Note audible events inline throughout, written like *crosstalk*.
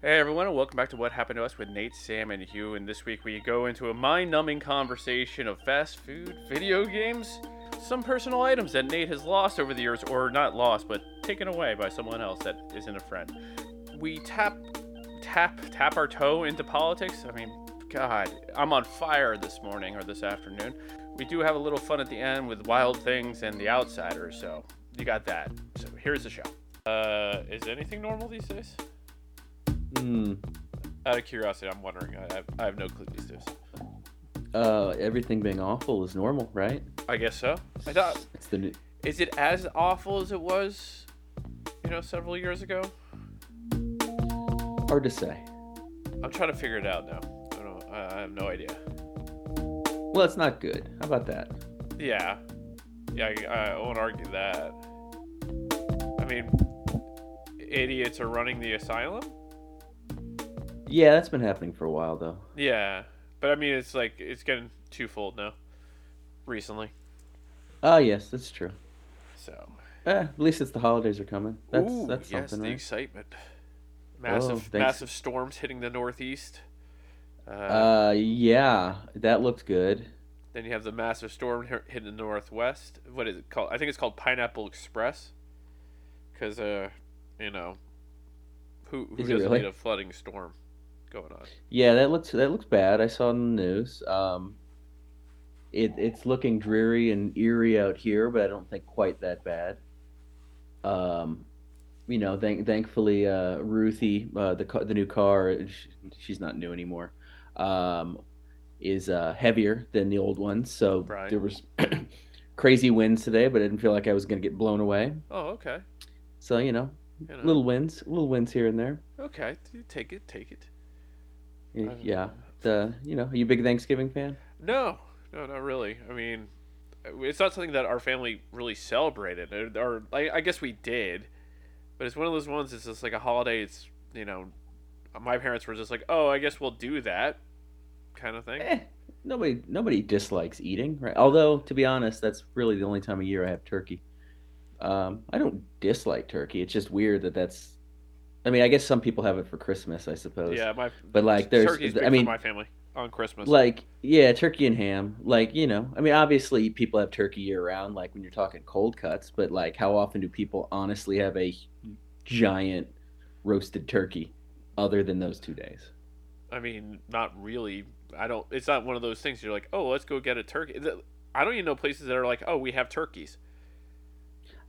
Hey everyone, and welcome back to What Happened to Us with Nate, Sam, and Hugh. And this week we go into a mind-numbing conversation of fast food, video games, some personal items that Nate has lost over the years, or not lost, but taken away by someone else that isn't a friend. We tap, tap, tap our toe into politics. I mean, God, I'm on fire this morning or this afternoon. We do have a little fun at the end with Wild Things and The Outsiders, so you got that. So here's the show. Uh, is anything normal these days? Hmm. Out of curiosity, I'm wondering. I have, I have no clue these days. Uh, everything being awful is normal, right? I guess so. I thought, It's the new. is it as awful as it was, you know, several years ago? Hard to say. I'm trying to figure it out now. I don't. I have no idea. Well, it's not good. How about that? Yeah, yeah. I, I won't argue that. I mean, idiots are running the asylum. Yeah, that's been happening for a while though. Yeah, but I mean, it's like it's getting twofold now. Recently, Oh yes, that's true. so. Eh, at least it's the holidays are coming. That's Ooh, that's yes, something, the right? excitement. Massive, thanks. massive storms hitting the northeast. Uh, Uh, yeah, that looked good. then you have the massive storm hi- hitting the northwest. What is it called? I think it's called Pineapple Express. Because, uh, you know, who who Is doesn't really? need a flooding storm going on? Yeah, that looks that looks bad. I saw it in the news. Um, it it's looking dreary and eerie out here, but I don't think quite that bad. Um, you know, thank thankfully, uh, Ruthie, uh, the the new car, sh she's not new anymore, um, is uh, heavier than the old ones. So Right. there was *clears throat* crazy winds today, but I didn't feel like I was gonna get blown away. Oh, okay. So you know, You know. little winds, little winds here and there. Okay, take it, take it. Yeah, the you know, are you a big Thanksgiving fan? No, no, not really. I mean, it's not something that our family really celebrated, or, or I, I guess we did, but it's one of those ones. It's just like a holiday. It's you know, my parents were just like, oh, I guess we'll do that, kind of thing. Eh, nobody nobody dislikes eating, right? Although to be honest, that's really the only time of year I have turkey. Um, I don't dislike turkey. It's just weird that that's. I mean, I guess some people have it for Christmas, I suppose. Yeah, my But like, there's, turkey's big I mean, for my family on Christmas. like, yeah, turkey and ham. Like, you know, I mean, obviously people have turkey year round, like when you're talking cold cuts. But like, how often do people honestly have a giant roasted turkey, other than those two days? I mean, not really. I don't. It's not one of those things. You're like, oh, let's go get a turkey. I don't even know places that are like, oh, we have turkeys.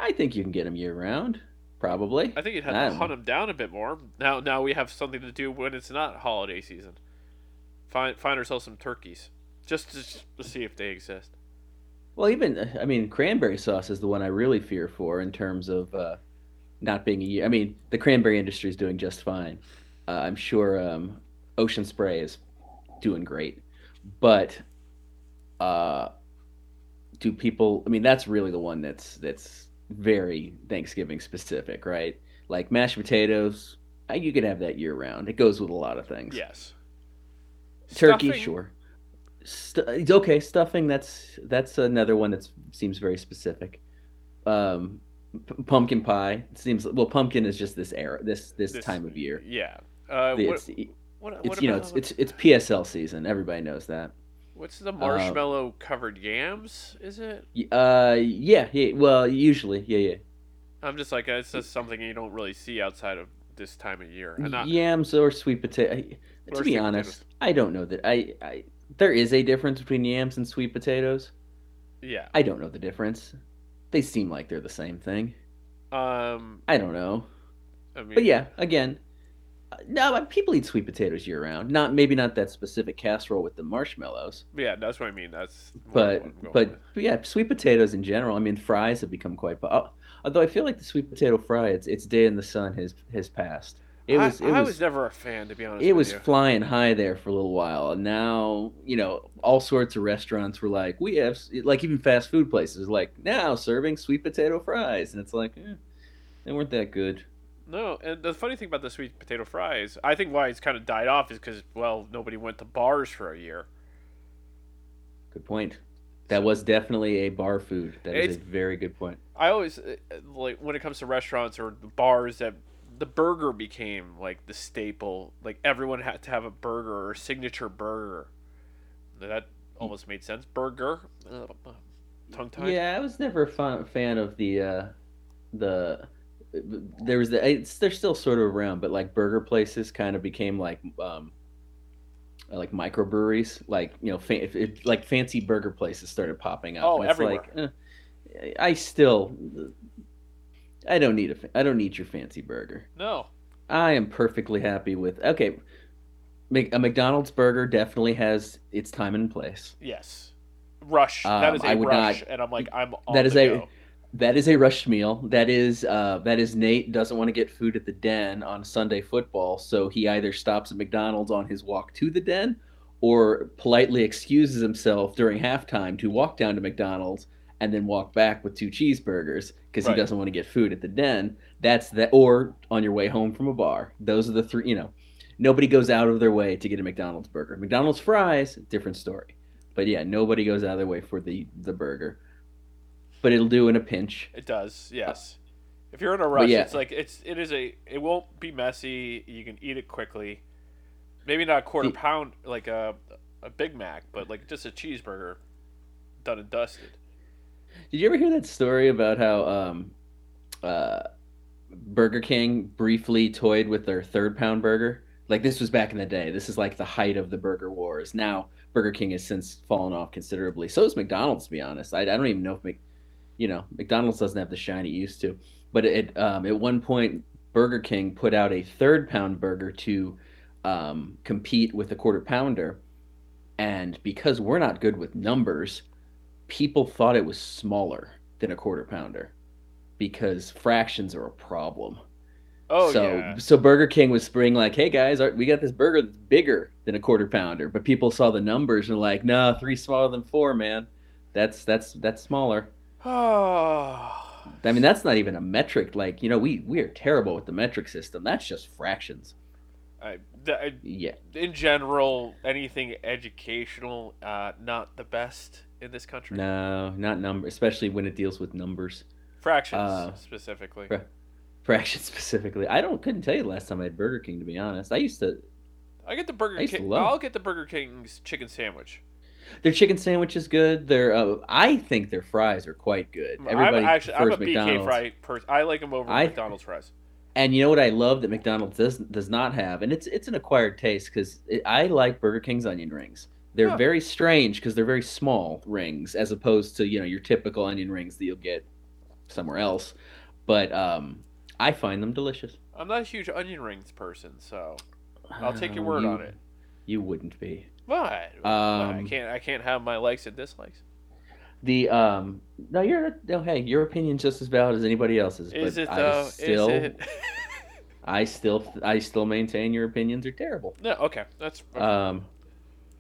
I think you can get them year round, probably. I think you'd have I to hunt know. them down a bit more. Now, now we have something to do when it's not holiday season. Find find ourselves some turkeys, just to, to see if they exist. Well, even I mean, cranberry sauce is the one I really fear for in terms of uh, not being a year. I mean, the cranberry industry is doing just fine. Uh, I'm sure um, Ocean Spray is doing great, but uh, do people? I mean, that's really the one that's that's very Thanksgiving specific, right? Like mashed potatoes, uh, you could have that year round. It goes with a lot of things. Yes. Turkey, Stuffing- sure. It's okay, stuffing. That's that's another one that seems very specific. Um, p- pumpkin pie seems well. Pumpkin is just this era, this this, This- time of year. Yeah. Uh, what, it's what, it's what you know it's it's it's PSL season. Everybody knows that. What's the marshmallow covered yams? Is it? Uh, yeah, yeah. Well, usually, yeah, yeah. I'm just like it's just something you don't really see outside of this time of year. Not, Yams or sweet potato. Or To be honest, I don't know that. I, I there is a difference between yams and sweet potatoes. yeah. I don't know the difference. They seem like they're the same thing. Um. I don't know. I mean, But yeah, again, uh, no, but people eat sweet potatoes year round. Not maybe not that specific casserole with the marshmallows, Yeah, that's what I mean. That's but what I'm going but, with. yeah, sweet potatoes in general. I mean, fries have become quite. uh, Although I feel like the sweet potato fry, its its day in the sun has has passed. It was I, it I was, was never a fan, to be honest. it was you. flying high there for a little while, and now you know all sorts of restaurants were like, we have like even fast food places like now serving sweet potato fries, and it's like, eh, they weren't that good. No, and the funny thing about the sweet potato fries, I think why it's kind of died off is because well, nobody went to bars for a year. Good point. That was definitely a bar food. That is It's- a very good point. I always uh, like when it comes to restaurants or bars that the burger became like the staple. Like everyone had to have a burger or a signature burger. That almost made sense. Burger. Uh, tongue tied. Yeah, I was never a fan, fan of the uh, the there was the it's, they're still sort of around, but like burger places kind of became like um like microbreweries, like you know, fa- it, it, like fancy burger places started popping up. Oh, it's everywhere. Like, eh, I still, I don't need a, I don't need your fancy burger. No. I am perfectly happy with. Okay, a McDonald's burger definitely has its time and place. Yes. Rush. that Um, is a rush, not- and I'm like, I'm on that is the a- go. That is a rushed meal. That is uh, that is Nate doesn't want to get food at the den on Sunday football, so he either stops at McDonald's on his walk to the den, or politely excuses himself during halftime to walk down to McDonald's and then walk back with two cheeseburgers because Right. he doesn't want to get food at the den. That's that, or on your way home from a bar. Those are the three. You know, nobody goes out of their way to get a McDonald's burger. McDonald's fries, different story. But yeah, nobody goes out of their way for the the burger. But it'll do in a pinch. It does, yes. If you're in a rush, yeah. it's like it's it is a it won't be messy. You can eat it quickly. Maybe not a quarter pound like a a Big Mac, but like just a cheeseburger, done and dusted. Did you ever hear that story about how um, uh, Burger King briefly toyed with their third pound burger? Like this was back in the day. This is like the height of the burger wars. Now Burger King has since fallen off considerably. So is McDonald's, to be honest. I, I don't even know if Mc, you know McDonald's doesn't have the shine it used to. But it um, at one point Burger King put out a third pound burger to um, compete with a quarter pounder, and because we're not good with numbers, people thought it was smaller than a quarter pounder because fractions are a problem. Oh so yeah, so Burger King was spring like, hey guys, we got this burger that's bigger than a quarter pounder, but people saw the numbers and were like, no, three smaller than four, man. That's that's that's smaller. Oh, *sighs* I mean, that's not even a metric. Like you know, we we are terrible with the metric system. That's just fractions. I, I, Yeah, in general, anything educational, uh, not the best in this country. no, not number, especially when it deals with numbers. Fractions Uh, specifically. fra- fractions *laughs* specifically. I don't couldn't tell you the last time I had Burger King to be honest. I used to I get the Burger I used to King. love- I'll get the Burger King's chicken sandwich. Their chicken sandwich is good. Their uh, I think their fries are quite good. Everybody I'm actually I'm a BK McDonald's. fry person. I like them over I- McDonald's fries. And you know what I love that McDonald's does does not have, and it's it's an acquired taste because I like Burger King's onion rings. They're Huh. very strange because they're very small rings as opposed to you know your typical onion rings that you'll get somewhere else. But um, I find them delicious. I'm not a huge onion rings person, so I'll take your Uh, word you- on it. You wouldn't be. What? What? I Um, can't. I can't have my likes and dislikes. The um no you're no hey your opinion's just as valid as anybody else's. Is but it I? Still, Is it? *laughs* I still I still maintain your opinions are terrible. no. Okay. That's. Um,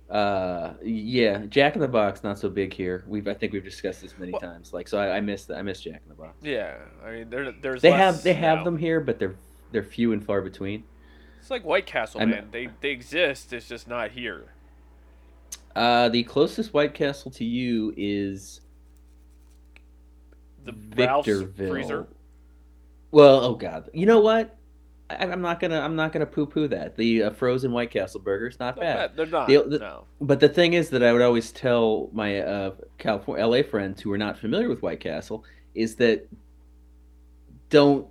uh, yeah, Jack in the Box not so big here. We've I think we've discussed this many Well- times. Like so, I, I miss I miss Jack in the Box. yeah. I mean, there, there's. They have they have now. them here, but they're they're few and far between. It's like White Castle, I'm- man. They they exist. It's just not here. Uh, the closest White Castle to you is The Ralph's Victorville. freezer. Well, oh god, you know what? I, I'm not gonna I'm not gonna poo poo that. The uh, frozen White Castle burger's not Not bad. bad. They're not. The- the- no. But the thing is that I would always tell my uh, California, LA friends who are not familiar with White Castle is that don't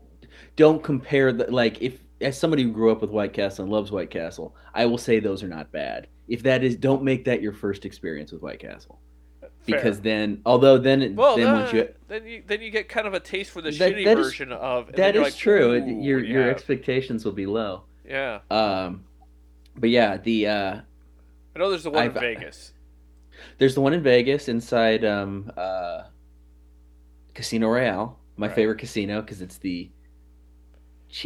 don't compare the like if as somebody who grew up with White Castle and loves White Castle, I will say those are not bad. If that is, don't make that your first experience with White Castle because Fair. then, although then it- Well, then uh, once you then you then you get kind of a taste for the That- shitty that is- version of. that is like, true. It- "Ooh, your your expectations will be low. yeah. Um, but yeah, the uh, I know there's the one in I've- Vegas. There's the one in Vegas inside um, uh, Casino Royale, my Right. favorite casino because it's the.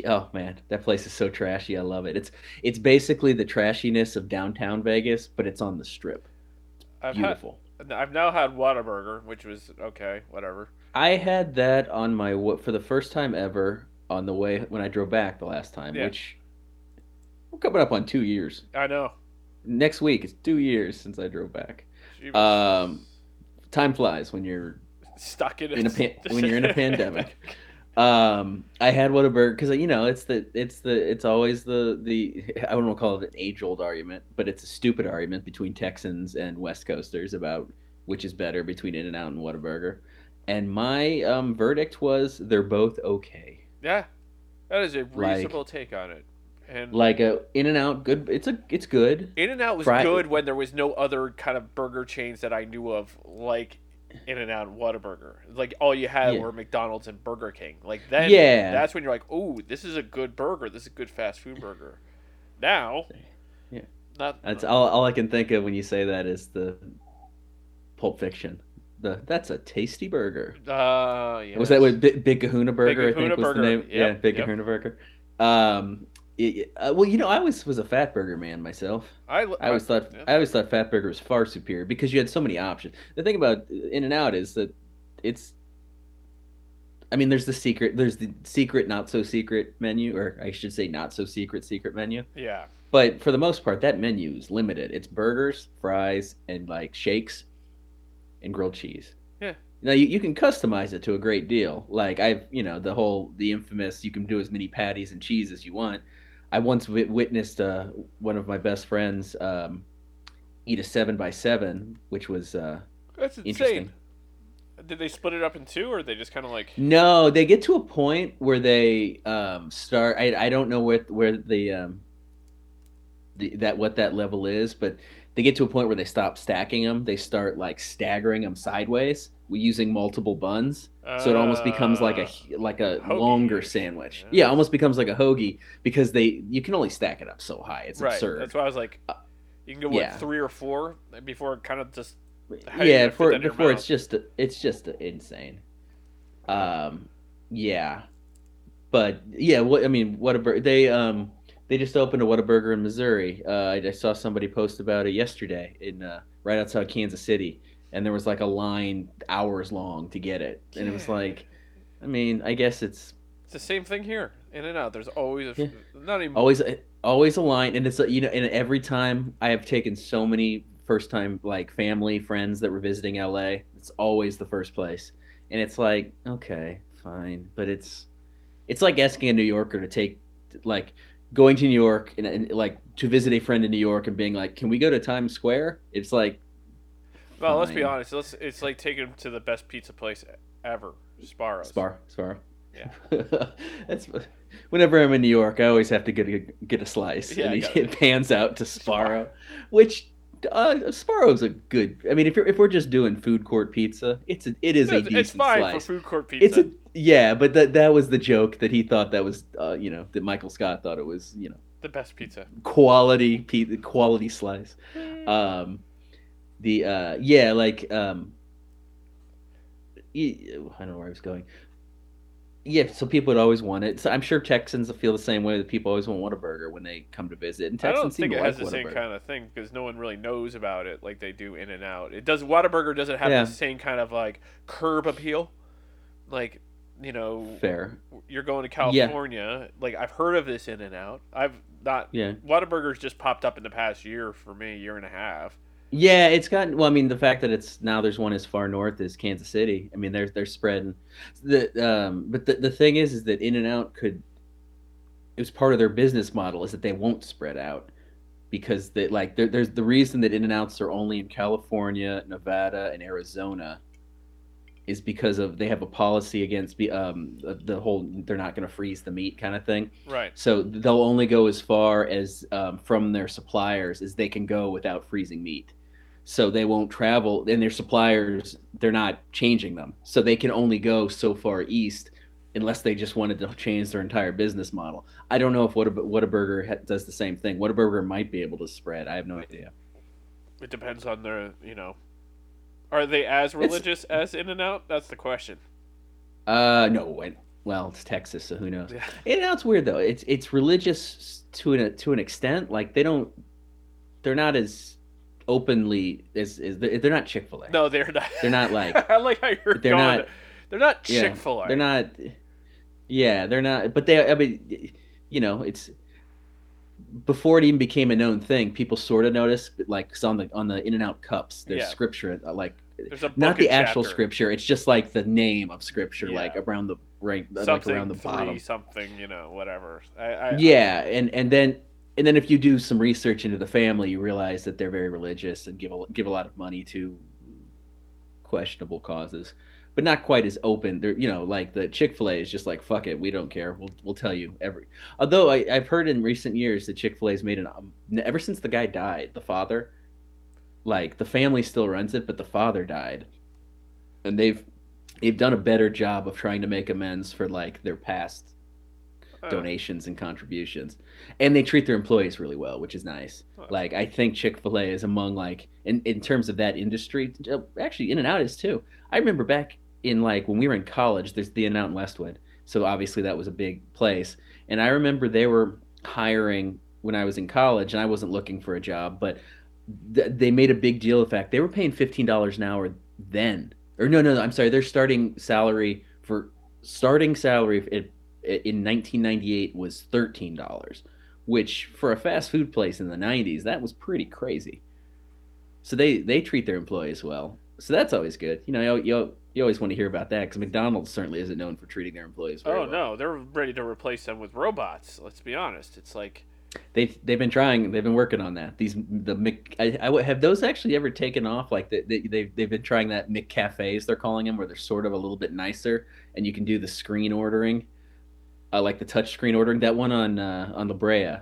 Oh man, that place is so trashy. I love it. It's it's basically the trashiness of downtown Vegas, but it's on the strip. I've had, Beautiful. I've now had Whataburger, which was okay, whatever. I had that on my for the first time ever on the way when I drove back the last time, Yeah. which we're coming up on two years. I know. Next week it's two years since I drove back. Was Um, Time flies when you're stuck in, in a pan- when you're in a *laughs* pandemic. Um, I had Whataburger because you know it's the it's the it's always the the *laughs* I don't want to call it an age old argument, but it's a stupid argument between Texans and West Coasters about which is better between In-N-Out and Whataburger. And my um, verdict was they're both okay. Yeah, that is a reasonable like, take on it. And like a In-N-Out, good. It's a it's good. In-N-Out was Fry- good when there was no other kind of burger chains that I knew of like In-N-Out and Whataburger. Like all you had yeah. were McDonald's and Burger King. Like then, yeah, that's when you're like, oh, this is a good burger. This is a good fast food burger. Now, *laughs* yeah, not. That's all. All I can think of when you say that is the Pulp Fiction. The that's a tasty burger. Uh, yeah. Was that what Big, Big Kahuna Burger? Big Kahuna I think was the name. Yep, yeah, Big yep. Kahuna Burger. Um, it, uh, well, you know, I always was a Fatburger man myself. I, I always thought yeah. I always thought Fatburger was far superior because you had so many options. The thing about In-N-Out is that it's. I mean, there's the secret. There's the secret, not so secret menu, or I should say, not so secret secret menu. Yeah. But for the most part, that menu is limited. It's burgers, fries, and like shakes, and grilled cheese. Yeah. Now you, you can customize it to a great deal. Like I've, you know, the whole the infamous you can do as many patties and cheese as you want. I once w- witnessed uh, one of my best friends um, eat a seven by seven, which was uh, that's insane. Did they split it up in two, or they just kind of like? No, they get to a point where they um, start. I, I don't know where where the, um, the that what that level is, but they get to a point where they stop stacking them. They start like staggering them sideways using multiple buns. so it almost becomes like a uh, like a hoagie. longer sandwich. Yeah. yeah. almost becomes like a hoagie because they you can only stack it up so high. It's right. absurd. That's why I was like, uh, you can go yeah. what three or four before it kind of just. Yeah, before before it's just it's just insane. Um, yeah, but yeah, what I mean, what a they um they just opened a Whataburger in Missouri. Uh, I, I, saw somebody post about it yesterday in uh, right outside Kansas City, and there was like a line hours long to get it, and it was like, I mean, I guess it's it's the same thing here. In-N-Out, there's always a, yeah. not even always always a line, and it's a, you know, and every time I have taken so many first time like family friends that were visiting LA, it's always the first place, and it's like okay, fine, but it's it's like asking a New Yorker to take like going to New York and, and, like to visit a friend in New York and being like, "Can we go to Times Square?" It's like, well, let's be honest. Let's, it's like taking them to the best pizza place ever, Sbarro's. Spar, Sbarro. Yeah. *laughs* That's whenever I'm in New York, I always have to get a, get a slice, yeah, and it *laughs* pans out to Sbarro, which uh, Sbarro's a good. I mean, if you're, if we're just doing food court pizza, it's a, it is a decent It's fine slice. for food court pizza. It's a, yeah, but that that was the joke that he thought that was uh, you know that Michael Scott thought it was you know the best pizza quality pizza quality slice. Hmm. Um, the uh yeah like um. I don't know where I was going yeah, so people would always want it. So I'm sure Texans feel the same way that people always want Whataburger when they come to visit. And Texans I don't think it has like the same kind of thing because no one really knows about it like they do In-N-Out. It does Whataburger doesn't have yeah. the same kind of like curb appeal, like you know. Fair. You're going to California. Yeah. Like I've heard of this In-N-Out. I've not. Yeah. Whataburger's just popped up in the past year for me, year and a half. Yeah, it's gotten. Well, I mean, the fact that it's now there's one as far north as Kansas City. I mean, they're they're spreading. The um, but the the thing is, is that In-N-Out could. It was part of their business model is that they won't spread out, because they like there's the reason that In-N-Outs are only in California, Nevada, and Arizona. Is because of they have a policy against um the, the whole they're not going to freeze the meat kind of thing. Right. So they'll only go as far as um, from their suppliers as they can go without freezing meat so they won't travel and their suppliers they're not changing them. So they can only go so far east unless they just wanted to change their entire business model. I don't know if what Whataburger does the same thing. Whataburger might be able to spread. I have no idea. It depends on their you know are they as religious it's, as In-N-Out? That's the question. Uh no well it's texas so who knows? Yeah. *laughs* In-N-Out's weird though. It's it's religious to an to an extent. Like they don't they're not as openly is is they're not Chick Fil A. No, they're not. They're not *laughs* like. I like how you're they're going. Not, they're not Chick Fil A. Yeah, they're not. Yeah, they're not. But they. I mean, you know, it's before it even became a known thing. People sort of noticed, like, cause on the on the In-N-Out cups, there's yeah. scripture uh, like not the actual chapter. scripture. It's just like the name of scripture, like around the right, like something around the bottom. something, you know, whatever. I, I, yeah, and and then and then if you do some research into the family, you realize that they're very religious and give a give a lot of money to questionable causes, but not quite as open. They're you know like the Chick Fil A is just like fuck it, we don't care. We'll we'll tell you every. Although I, I've heard in recent years that Chick Fil A's made an um, ever since the guy died, the father, like the family still runs it, but the father died, and they've they've done a better job of trying to make amends for like their past *laughs* donations and contributions. And they treat their employees really well which is nice. Like i think chick-fil-a is among like in, in terms of that industry uh, actually In-N-Out is too. I remember back in like when we were in college there's the In-N-Out in westwood. So obviously that was a big place. And i remember they were hiring when i was in college and i wasn't looking for a job but th- they made a big deal of the fact they were paying $15 an hour then. Or no no no i'm sorry their starting salary for starting salary at in 1998 was $13 which for a fast food place in the 90s that was pretty crazy so they they treat their employees well so that's always good you know you, you, you always want to hear about that because mcdonald's certainly isn't known for treating their employees Oh well. no, they're ready to replace them with robots. Let's be honest. It's like they've they've been trying they've been working on that these the Mc, I, I have those actually ever taken off like they, they, they've, they've been trying that mccafes they're calling them where they're sort of a little bit nicer and you can do the screen ordering uh, like the touchscreen ordering that one on uh, on La Brea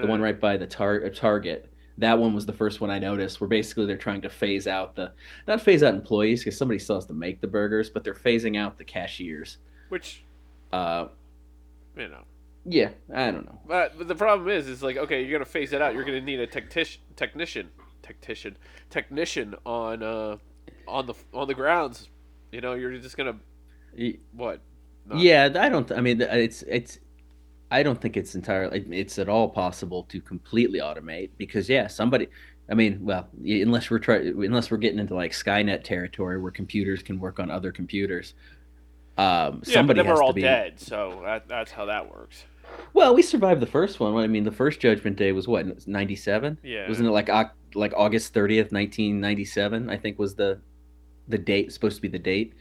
the one uh, right by the tar- uh, Target. That one was the first one I noticed. Where basically they're trying to phase out the not phase out employees because somebody still has to make the burgers, but they're phasing out the cashiers. which Uh, you know. yeah, I don't know. But, but the problem is, is like okay, you're gonna phase it out. You're gonna need a technician, technician, technician, technician on uh on the on the grounds. You know, you're just gonna what? Not- Yeah, I don't. I mean, it's it's. I don't think it's entirely. It's at all possible to completely automate because yeah, somebody. I mean, well, unless we're trying, unless we're getting into like Skynet territory where computers can work on other computers. Um, Yeah, somebody but then has we're all to be. dead, so that, that's how that works. Well, we survived the first one. I mean, the first Judgment Day was what ninety seven. Yeah. Wasn't it like like August thirtieth, nineteen ninety seven? I think was the the date supposed to be the date.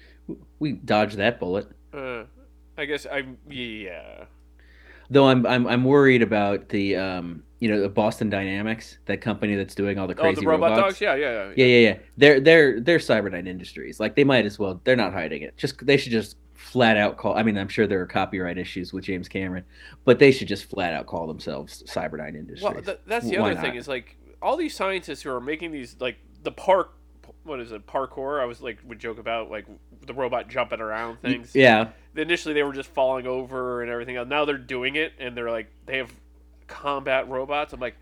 We dodged that bullet. Uh, I guess I'm yeah. Though I'm I'm I'm worried about the um you know the Boston Dynamics, that company that's doing all the Oh, crazy the robot robots. dogs. Yeah, yeah, yeah. Yeah, yeah, yeah. They're they're they're Cyberdyne Industries. Like they might as well. They're not hiding it. Just they should just flat out call. I mean, I'm sure there are copyright issues with James Cameron, but they should just flat out call themselves Cyberdyne Industries. Well, th- that's the Why other thing is like all these scientists who are making these like the park. What is it? Parkour. I was like would joke about like the robot jumping around things. Yeah, Initially, they were just falling over and everything else. Now they're doing it, and they're like they have combat robots. I'm like,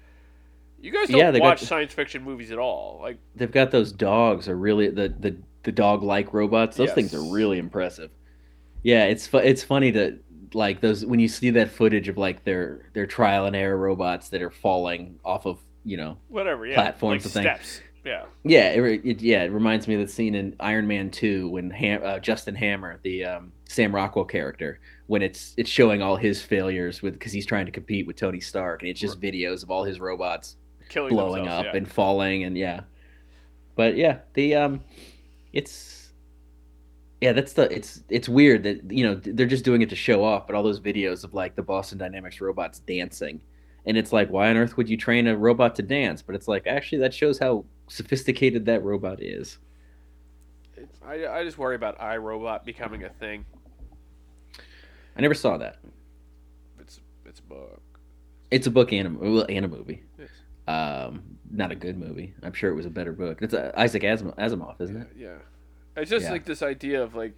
you guys don't Yeah, they got- watch science fiction movies at all. Like, they've got those dogs are really the the the dog like robots. Those things are really impressive. Yeah, it's fu- it's funny to like those when you see that footage of like their their trial and error robots that are falling off of you know whatever. Yeah, Platforms like and things. steps. Yeah. Yeah, it, it yeah, it reminds me of the scene in Iron Man Two when Ham, uh, Justin Hammer, the um, Sam Rockwell character, when it's it's showing all his failures with because he's trying to compete with Tony Stark, and it's just videos of all his robots Killing blowing up yeah. and falling, and yeah. But yeah, the um, it's yeah, that's the it's it's weird that you know they're just doing it to show off, but all those videos of like the Boston Dynamics robots dancing, and it's like, why on earth would you train a robot to dance? But it's like actually that shows how sophisticated that robot is. I, I just worry about iRobot becoming a thing. I never saw that. It's it's a book. It's a book and a, well, and a movie. Yes. Um, not a good movie. I'm sure it was a better book. It's uh, Isaac Asimov, Asimov, isn't it? Yeah. It's just Yeah. like this idea of like,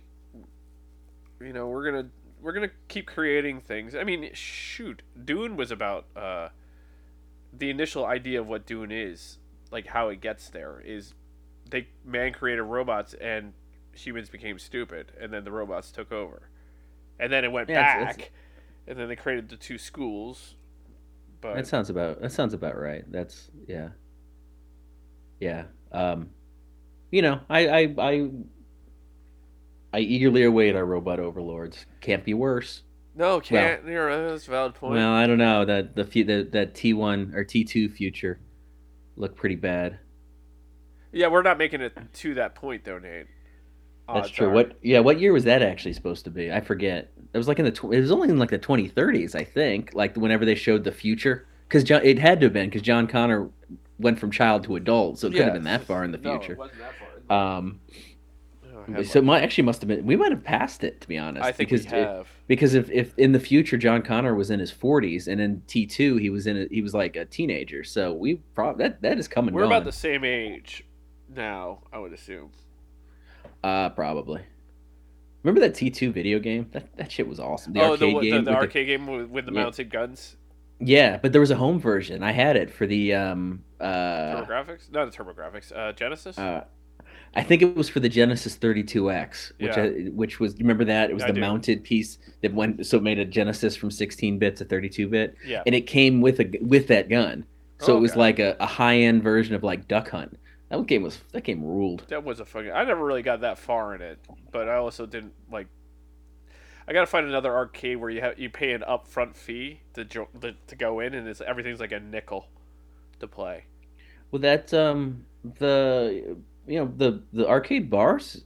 you know, we're gonna we're gonna keep creating things. I mean, shoot, Dune was about uh, the initial idea of what Dune is, like how it gets there is, they man created robots and humans became stupid, and then the robots took over, and then it went Yeah, it's- it's- back, and then they created the two schools. But That sounds about that sounds about right. That's yeah. Yeah. Um you know, I I I I eagerly await our robot overlords. Can't be worse. no, can't. you're right, that's a valid point. Well, I don't know. That the fu- the that T1 or T2 future looked pretty bad. Yeah, we're not making it to that point though, Nate. That's true. are. What? Yeah. What year was that actually supposed to be? I forget. It was like in the. Tw- it was only in like the 2030s, I think. Like whenever they showed the future, because John, it had to have been because John Connor went from child to adult, so it couldn't have been that far in the No, it future. wasn't that far. Um, I have so it my- might actually must have been. We might have passed it to be honest. I think because we it- have. because if, if in the future John Connor was in his 40s and in T2 he was in a, he was like a teenager, so we probably that that is coming. We're about the same age now, I would assume. uh probably. Remember that T2 video game? That that shit was awesome. The oh, arcade the, the, game. the with the- arcade game with, with the Yeah. mounted guns. Yeah, but there was a home version. I had it for the um uh, TurboGrafx? Not the TurboGrafx. Uh, Genesis? uh I think it was for the Genesis 32X, which Yeah. I, which was remember that it was I the do. mounted piece that went so it made a Genesis from 16 bit to 32 bit, yeah. and it came with a with that gun. So Oh, it was okay. like a, a high end version of like Duck Hunt. That game was that game ruled. That was a fucking. I never really got that far in it, but I also didn't like. I gotta find another arcade where you have you pay an upfront fee to jo- to, to go in, and it's everything's like a nickel to play. Well, that um the you know the the arcade bars.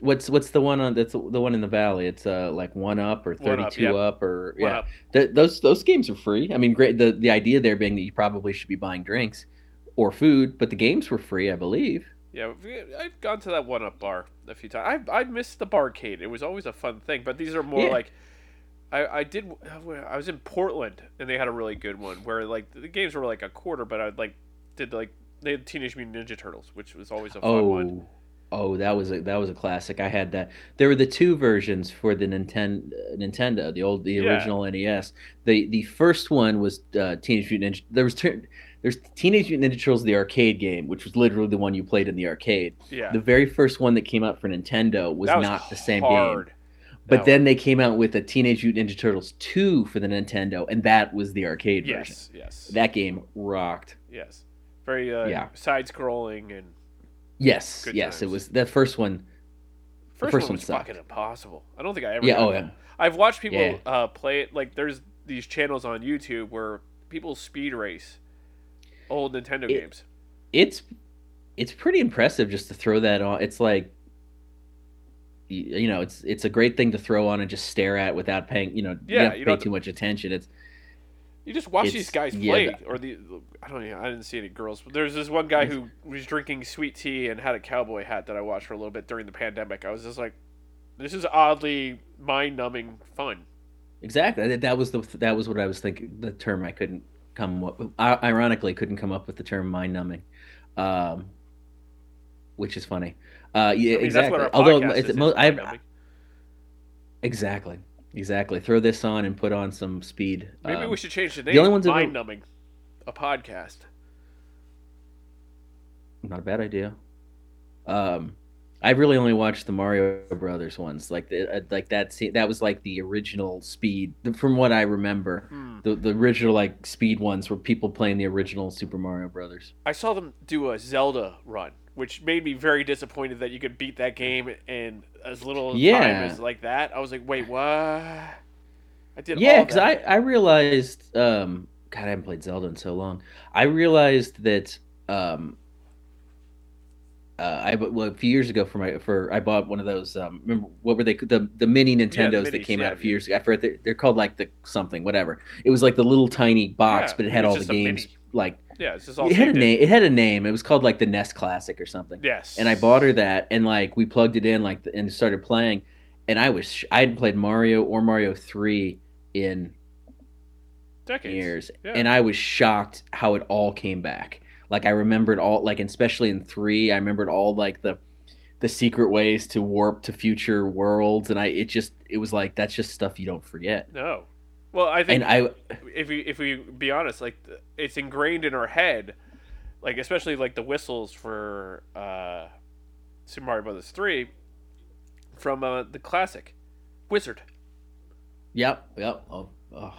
What's what's the one on that's the one in the valley? It's uh like one up or thirty Up, two yep. up or yeah. Up. Th- those those games are free. I mean, great. The the idea there being that you probably should be buying drinks or food, but the games were free, I believe. Yeah, I've gone to that one up bar a few times. I I missed the barcade. It was always a fun thing, but these are more Yeah. like. I, I did. I was in Portland and they had a really good one where like the games were like a quarter, but I like did like they had Teenage Mutant Ninja Turtles, which was always a fun one. Oh, oh, that was a that was a classic. I had that. There were the two versions for the Nintendo, Nintendo, the old, the Yeah. original NES. The the first one was uh, Teenage Mutant Ninja. There was there's Teenage Mutant Ninja Turtles, the arcade game, which was literally the one you played in the arcade. Yeah, The very first one that came out for Nintendo was, was not the same game. But That then they came out with a Teenage Mutant Ninja Turtles 2 for the Nintendo, and that was the arcade version. Yes, yes, That game rocked. yes. Very uh, Yeah. side-scrolling and Yes, Good yes, it was that first one. first, first one was fucking impossible. I don't think I ever. Yeah, oh yeah. I've watched people Yeah. uh, play it. Like there's these channels on YouTube where people speed race old Nintendo It- games. It's it's pretty impressive just to throw that on. It's like you know, it's it's a great thing to throw on and just stare at without paying, you know, you Yeah, to you pay too much attention. It's You just watch It's- these guys yeah, play, or the I don't know. I didn't see any girls, but there's this one guy who was drinking sweet tea and had a cowboy hat that I watched for a little bit during the pandemic. I was just like, this is oddly mind-numbing fun. exactly that, was the that was what I was thinking. The term I couldn't come up, ironically couldn't come up with the term mind numbing, um, which is funny. Uh, yeah, I mean, exactly. That's what our Although it's is, mo- I've, exactly, exactly. Throw this on and put on some speed. Maybe Um, we should change the name. the only ones that don't- mind-numbing, a podcast. Not a bad idea. Um, I really only watched the Mario Brothers ones, like the, uh, like that. scene- That was like the original Speed, from what I remember. Hmm. The the original like Speed ones were people playing the original Super Mario Brothers. I saw them do a Zelda run, which made me very disappointed that you could beat that game in as little time as like that. I was like, wait, what? I did Yeah, because I. I realized, um, God, I haven't played Zelda in so long. I realized that, um, uh, I well, a few years ago for my for I bought one of those. Um, remember what were they? The the mini Nintendos that minis, came yeah. out a few years ago. I forget they're, they're called like the something whatever. It was like the little tiny box, Yeah, but it had all the games. Like yeah, it's just all it had a in. name. It had a name. It was called like the NES Classic or something. Yes. And I bought her that, and like we plugged it in, like and started playing. And I was I hadn't played Mario or Mario Three in decades. years Yeah. and i was shocked how it all came back like i remembered all like especially in three i remembered all like the the secret ways to warp to future worlds and i it just it was like that's just stuff you don't forget No. Well, I think and i if we if we be honest, like it's ingrained in our head, like especially like the whistles for uh, Super Mario Brothers three from uh, the classic Wizard. yep yep oh, oh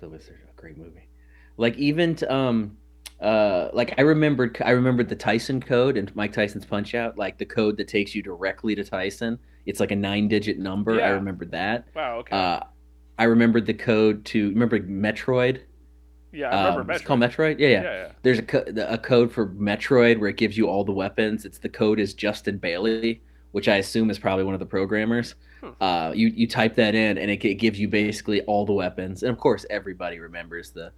the wizard a great movie like even to, um uh like i remembered i remembered the tyson code and mike tyson's punch out like the code that takes you directly to tyson it's like a nine digit number i Yeah. remembered that Wow. Okay. Uh, I remembered the code to remember Metroid. Yeah, I remember Um, Metroid. it's called Metroid. Yeah, yeah. Yeah, yeah. There's a co- a code for Metroid where it gives you all the weapons. It's the code is Justin Bailey, which I assume is probably one of the programmers. Hmm. Uh, you you type that in and it, g- gives you basically all the weapons. And of course, everybody remembers the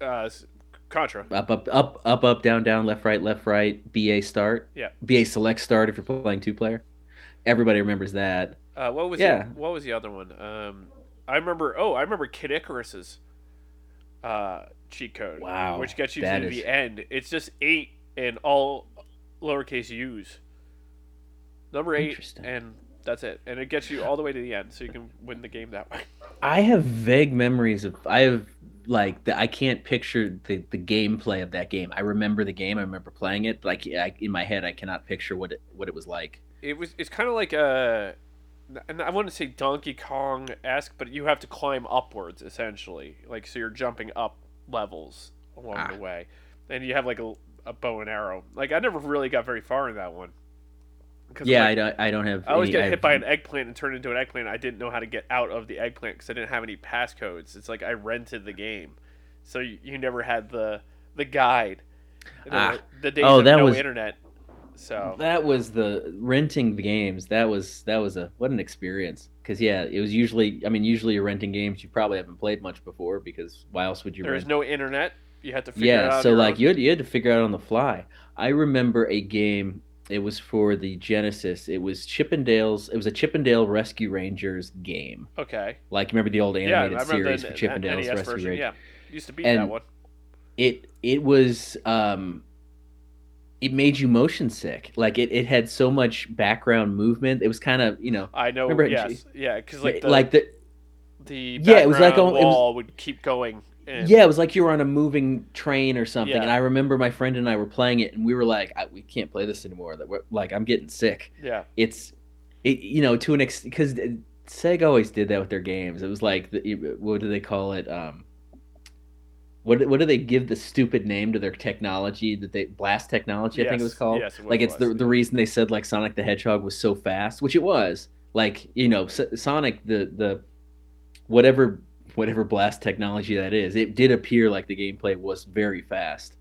Uh, Contra. up up up up up down down left right left right BA start. Yeah. BA select start if you're playing two player. Everybody remembers that. Uh, what was Yeah. the, what was the other one? Um, I remember. Oh, I remember Kid Icarus's uh, cheat code. Wow, which gets you to is- the end. It's just eight and all lowercase u's. Number eight, and that's it. And it gets you all the way to the end, so you can win the game that way. I have vague memories of I have like the, I can't picture the the gameplay of that game. I remember the game. I remember playing it. Like I, in my head, I cannot picture what it what it was like. It was. It's kind of like a. And I want to say Donkey Kong esque, but you have to climb upwards essentially. Like so, you're jumping up levels along Ah. the way, and you have like a, a bow and arrow. Like I never really got very far in that one. Yeah, like, I don't. I don't have. I always any- get hit have- by an eggplant and turn into an eggplant. I didn't know how to get out of the eggplant because I didn't have any passcodes. It's like I rented the game, so you, you never had the the guide. Ah. The days Oh, of that no was- internet. So That was the renting the games. That was that was a what an experience. Because yeah, it was usually. I mean, usually you're renting games you probably haven't played much before. Because why else would you there was rent? no internet. You had to figure it out. yeah, so like own. you had, you had to figure out on the fly. I remember a game. It was for the Genesis. It was Chippendales. It was a Chip 'n Dale Rescue Rangers game. Okay. Like remember the old animated remember series the for Chippendales Rescue. Rangers. Yeah, used to beat that And- one. It it was um it made you motion sick. Like it, it had so much background movement. It was kind of, you know, I know. remember- yes. Yeah, because like the like the the Yeah, it was like background a- it was- wall would keep going. And yeah, it was like you were on a moving train or something. Yeah. And I remember my friend and I were playing it, and we were like, I, "We can't play this anymore." That like I'm getting sick. Yeah. It's, it you know to an ex because Sega always did that with their games. It was like the, what do they call it? Um, what what do they give the stupid name to their technology that they blast technology? I think it was called. yes, it like it's the the reason they said like Sonic the Hedgehog was so fast, which it was. Like you know, S- Sonic the the whatever whatever blast technology that is, it did appear like the gameplay was very fast.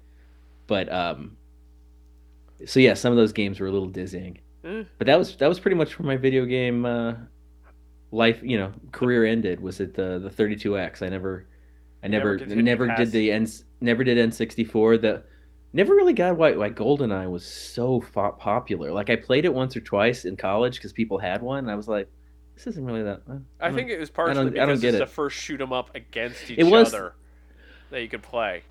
But um, so yeah, some of those games were a little dizzying. Eh. But that was that was pretty much where my video game uh, life, you know, career ended. Was it the the 32x? I never, I Never never never did the N never did N64. The never really got why why GoldenEye was so popular. Like I played it once or twice in college because people had one. And I was like, this isn't really that. uh, I think it was partially I because it's it. the first shoot 'em up against each was- other that you could play.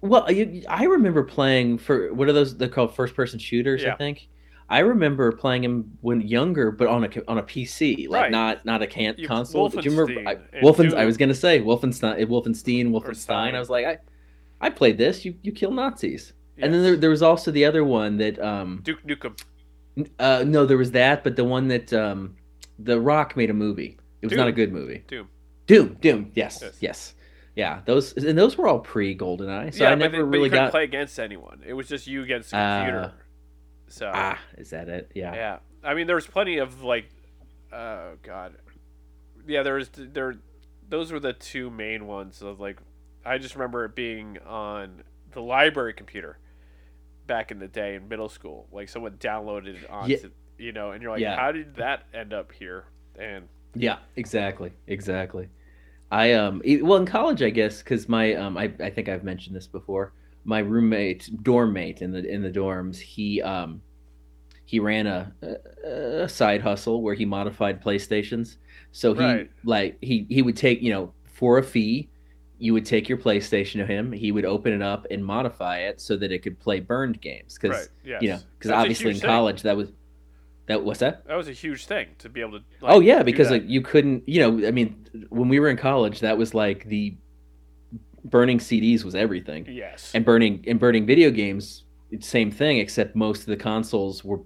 Well, you, I remember playing for what are those? They're called first-person shooters, I think. I remember playing them when younger, but on a on a PC, like Right. not not a can- You- console. Do you remember? I, Wolfenstein I was gonna say Wolfenstein, Wolfenstein, Wolfenstein. I was like, I, I played this. You you kill Nazis, and then there, there was also the other one that um Duke Nukem. uh no there was that, but the one that um the Rock made a movie. It was not a good movie. Doom. Doom, Doom, yes, Yes. yes, yeah. Those and those were all pre GoldenEye, so yeah, I never they- but, really you got. play against anyone. It was just you against the Ah. computer. So Ah, is that it? Yeah. yeah, I mean, there was plenty of like, oh god, yeah, there was there. Those were the two main ones of like, I just remember it being on the library computer back in the day in middle school. Like someone downloaded it onto, you know, and you're like, Yeah. how did that end up here? And Yeah, exactly, exactly. I um well in college I guess because my um I, I think I've mentioned this before. My roommate, dorm mate in the in the dorms, he um he ran a, a, side hustle where he modified PlayStations. So he Right. like he he would take you know for a fee, you would take your PlayStation to him. He would open it up and modify it so that it could play burned games because right, yes. you know because obviously in huge thing. college that was that what's that that was a huge thing to be able to. Like, oh yeah because like you couldn't you know i mean when we were in college that was like the burning cds was everything. Yes, and burning and burning video games same thing except most of the consoles were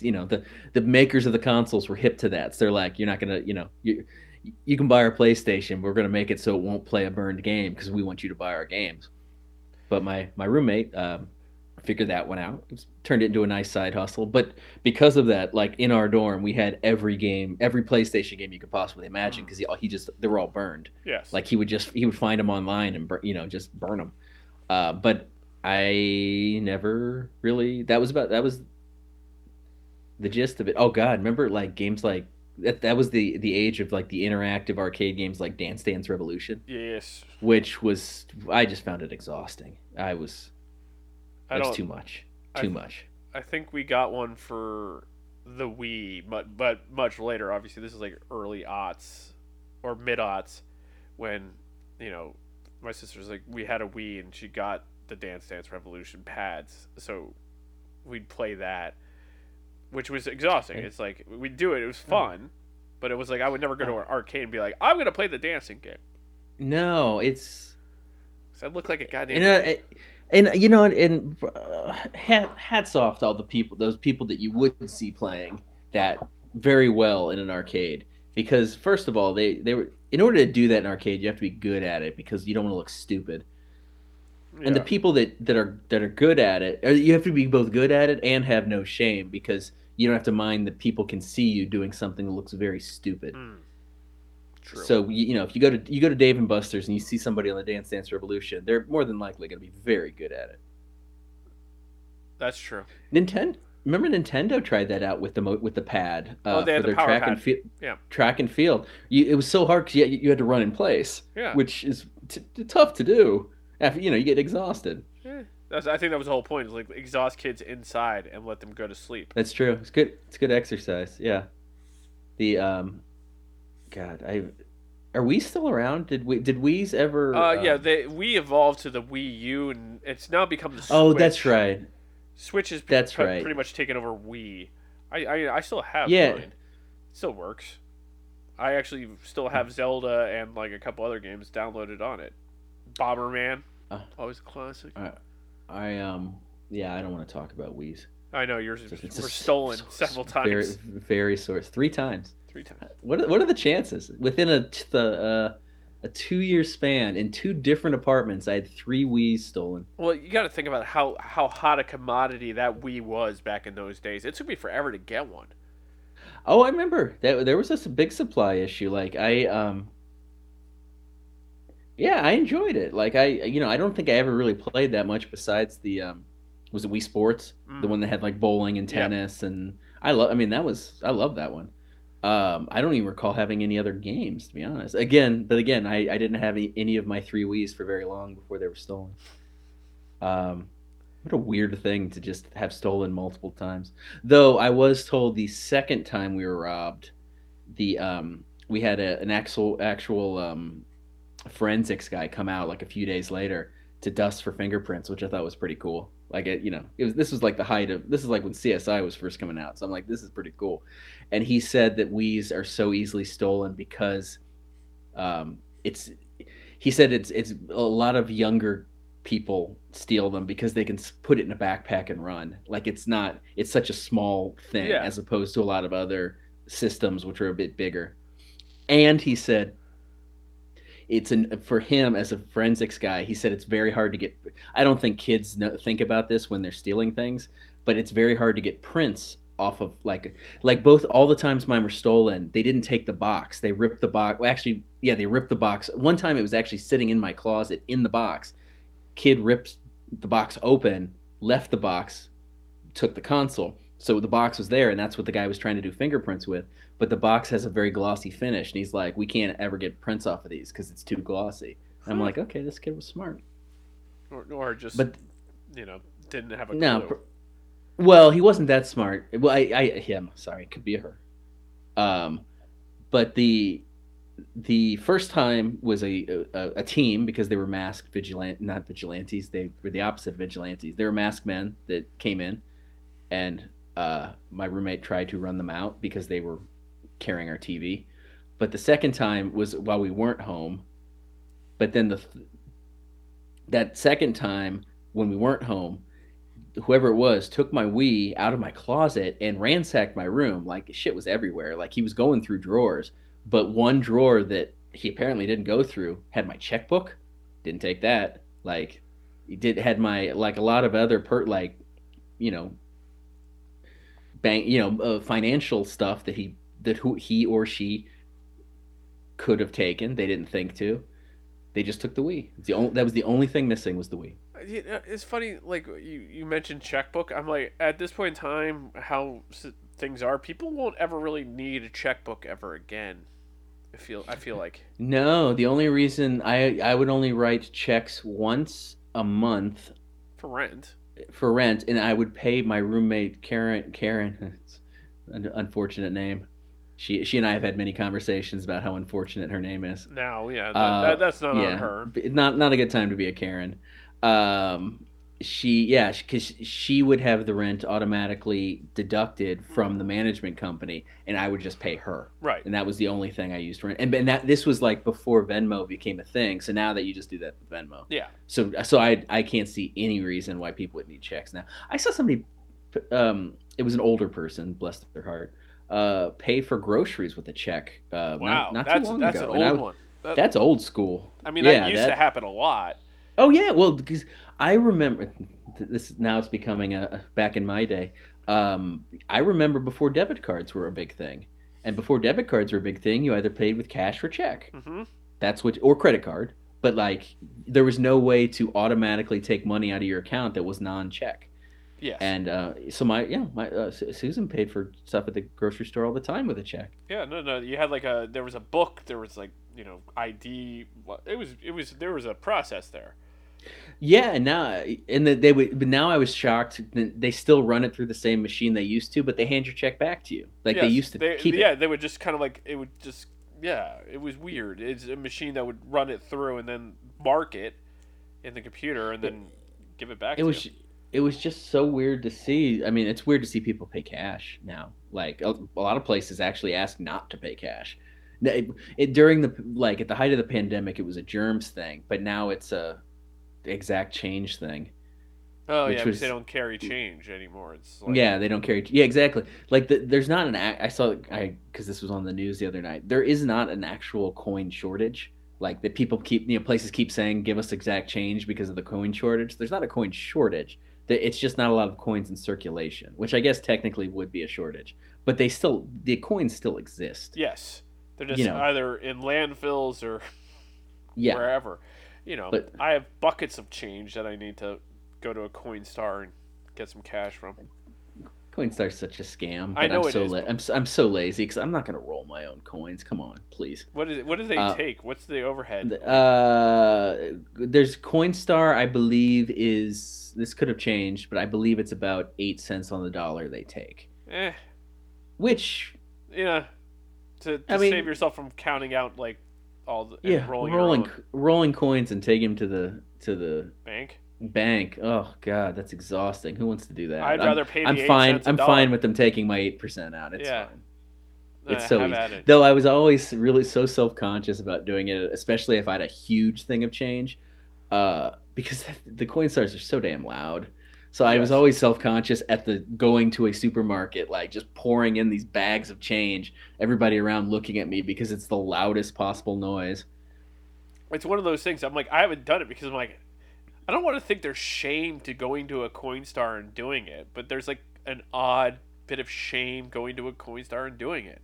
you know the the makers of the consoles were hip to that. So they're like you're not gonna you know you you can buy our playstation we're gonna make it so it won't play a burned game because we want you to buy our games. But my my roommate um figured that one out. It was, turned it into a nice side hustle. But because of that, like in our dorm, we had every game, every PlayStation game you could possibly imagine because he, he just they were all burned. Yes. Like he would just he would find them online and you know just burn them. Uh, but I never really. That was about that was the gist of it. Oh God, remember like games like that? That was the the age of like the interactive arcade games like Dance Dance Revolution, yes. which was I just found it exhausting. I was I it don't. too much, too th- much. I think we got one for the Wii, but but much later. Obviously, this is like early aughts or mid aughts when you know my sister's like we had a Wii and she got the Dance Dance Revolution pads, so we'd play that, which was exhausting. It's like we'd do it; it was fun, but it was like I would never go to an arcade and be like, I'm gonna play the dancing game. No, it's I look like a goddamn. uh, and you know and uh, hat, hats off to all the people those people that you wouldn't see playing that very well in an arcade. Because first of all they they were in order to do that in arcade you have to be good at it because you don't want to look stupid. And the people that that are that are good at it you have to be both good at it and have no shame because you don't have to mind that people can see you doing something that looks very stupid. Mm. True. so you, you know if you go to you go to Dave and Buster's and you see somebody on the Dance Dance Revolution they're more than likely going to be very good at it that's true. Nintendo. Remember Nintendo tried that out with the mo- with the pad uh, Oh, they had for the their power track pad. and field. Yeah. Track and field. You, it was so hard because you, you had to run in place, Yeah. which is t- t- tough to do. After you know you get exhausted. Yeah. That's, I think that was the whole point. Is like exhaust kids inside and let them go to sleep. That's true. It's good. It's good exercise. Yeah. The um, God, I are we still around? Did we did we's ever? Uh, yeah, um, they we evolved to the Wii U, and it's now become the Switch. oh, that's right. Switch is That's pre- right. pretty much taken over Wii. I I, I still have Yeah. mine. It still works. I actually still have Zelda and like a couple other games downloaded on it. Bomberman, Uh. always a classic. I I um, yeah, I don't want to talk about Wii's. I know yours were stolen several Very, times. very source. Three times. Three times. What are, what are the chances within a the uh, a two year span in two different apartments? I had three Wii's stolen. Well, you got to think about how how hot a commodity that Wii was back in those days. It took me forever to get one. Oh, I remember that there was this big supply issue. Like I um, yeah, I enjoyed it. Like I, you know, I don't think I ever really played that much besides the um, was it Wii Sports, the Mm. one that had like bowling and tennis, and I love. I mean, that was I love that one. Um, I don't even recall having any other games to be honest. Again, but again, I, I didn't have any, any of my three Wii's for very long before they were stolen. Um, what a weird thing to just have stolen multiple times. Though I was told the second time we were robbed, the um, we had a, an actual actual um, forensics guy come out like a few days later to dust for fingerprints, which I thought was pretty cool. Like it, you know, it was this was like the height of this is like when CSI was first coming out, so I'm like, this is pretty cool. And he said that Wii's are so easily stolen because um, it's. He said it's it's a lot of younger people steal them because they can put it in a backpack and run. Like it's not it's such a small thing Yeah. as opposed to a lot of other systems which are a bit bigger. And he said it's an for him as a forensics guy. He said it's very hard to get. I don't think kids know, think about this when they're stealing things, but it's very hard to get prints off of like like both all the times mine were stolen. They didn't take the box. They ripped the box. Well, actually, yeah, they ripped the box. One time it was actually sitting in my closet in the box. Kid ripped the box open, left the box, took the console. So the box was there, and that's what the guy was trying to do fingerprints with. But the box has a very glossy finish, and he's like, "We can't ever get prints off of these because it's too glossy." And I'm like, "Okay, this kid was smart." Or, or just But you know didn't have a no, clue. well, he wasn't that smart. Well, I, I, him, sorry, it could be her. Um, but the the first time was a, a a team because they were masked vigilant, not vigilantes. They were the opposite of vigilantes. They were masked men that came in, and uh, my roommate tried to run them out because they were carrying our TV. But the second time was while we weren't home. But then the th- that second time when we weren't home, whoever it was took my Wii out of my closet and ransacked my room. Like shit was everywhere. Like he was going through drawers, but one drawer that he apparently didn't go through had my checkbook. Didn't take that. Like he did had my like a lot of other per like, you know, bank you know uh, financial stuff that he that who he or she could have taken. They didn't think to. They just took the Wii. The only, that was the only thing missing was the Wii. Uh, it's funny, like you, you mentioned checkbook. I'm like, at this point in time, how things are, people won't ever really need a checkbook ever again. I feel, I feel like. No, the only reason I I would only write checks once a month for rent. for rent, and I would pay my roommate Karen. Karen, *laughs* it's an unfortunate name. She she and I have had many conversations about how unfortunate her name is. Now, yeah, that, Uh, that, that's not yeah, on her. not not a good time to be a Karen. Um, she yeah, because she would have the rent automatically deducted from the management company, and I would just pay her, Right. and that was the only thing I used for rent. And, and that this was like before Venmo became a thing. So now that you just do that with Venmo, Yeah. so so I I can't see any reason why people would need checks now. I saw somebody, um, it was an older person, bless their heart, uh, pay for groceries with a check. Uh, Wow. not, not that's too long that's ago. an And I old one. That- That's old school. I mean, yeah, that used that- to happen a lot. Oh yeah, well because I remember this now it's becoming a back in my day. Um, I remember before debit cards were a big thing, and before debit cards were a big thing, you either paid with cash or check. hmm That's what or credit card. But like there was no way to automatically take money out of your account that was non-check. Yes. And uh, so my yeah my uh, Susan paid for stuff at the grocery store all the time with a check. yeah. No. No. You had like a. There was a book. There was like you know ID. It was. It was. There was a process there. Yeah, and now and that they would, but now I was shocked. They still run it through the same machine they used to, but they hand your check back to you like they used to they- keep yeah, it. they would just kind of like it would just yeah, it was weird. It's a machine that would run it through and then mark it in the computer and then give it back. It to was you. It was just so weird to see. I mean, it's weird to see people pay cash now. Like a, a lot of places actually ask not to pay cash. It, it during the like at the height of the pandemic, it was a germs thing, but now it's a exact change thing. Oh yeah, was- because they don't carry change anymore. It's like, yeah, they don't carry. Yeah, exactly. Like the, there's not an. I saw I because this was on the news the other night. There is not an actual coin shortage. Like that people keep you know places keep saying give us exact change because of the coin shortage. There's not a coin shortage. That it's just not a lot of coins in circulation, which I guess technically would be a shortage. But they still the coins still exist. Yes, they're just You know. either in landfills or Yeah, wherever. You know, But- I have buckets of change that I need to go to a Coinstar and get some cash from. Coinstar's such a scam. I but know I'm it so is, la- I'm s- I'm so lazy because I'm not gonna roll my own coins. Come on, please. What is it? What do they Uh, take? What's the overhead? Uh, there's Coinstar. I believe is this could have changed, but I believe it's about eight cents on the dollar they take. eh, Which yeah. To, to I mean- save yourself from counting out like all the yeah, rolling, rolling rolling coins and take him to the to the bank. bank. Oh god, that's exhausting. Who wants to do that? I'd I'm- rather pay I'm fine. I'm dollar. fine with them taking my eight percent out. It's Yeah. fine. It's so easy. it. Though I was always really so self conscious about doing it, especially if I had a huge thing of change, uh, because *laughs* the Coinstars are so damn loud. So I was always self conscious at the going to a supermarket, like just pouring in these bags of change. Everybody around looking at me because it's the loudest possible noise. It's one of those things. I'm like, I haven't done it because I'm like, I don't want to think there's shame to going to a Coinstar and doing it, but there's like an odd bit of shame going to a Coinstar and doing it.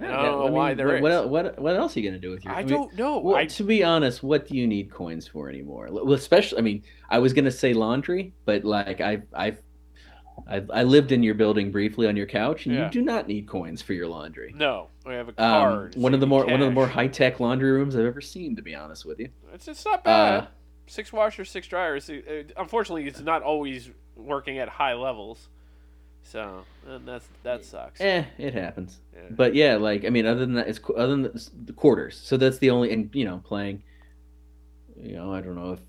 And I don't know why there what, is. what, what, what else are you gonna do with your? I mean, don't know. Well, I, to be honest, what do you need coins for anymore? Well, especially, I mean, I was gonna say laundry, but like I, I've, I've, I lived in your building briefly on your couch, and Yeah. you do not need coins for your laundry. no, we have a Um, card. one of the more can one of the more high tech laundry rooms I've ever seen, to be honest with you. It's, it's not bad. Uh, six washers, six dryers. It- it- unfortunately, it's not always working at high levels. So and that's that sucks. eh, it happens. Yeah. But yeah, like I mean, other than that, it's other than the, quarters. So that's the only, and you know, playing. You know, I don't know if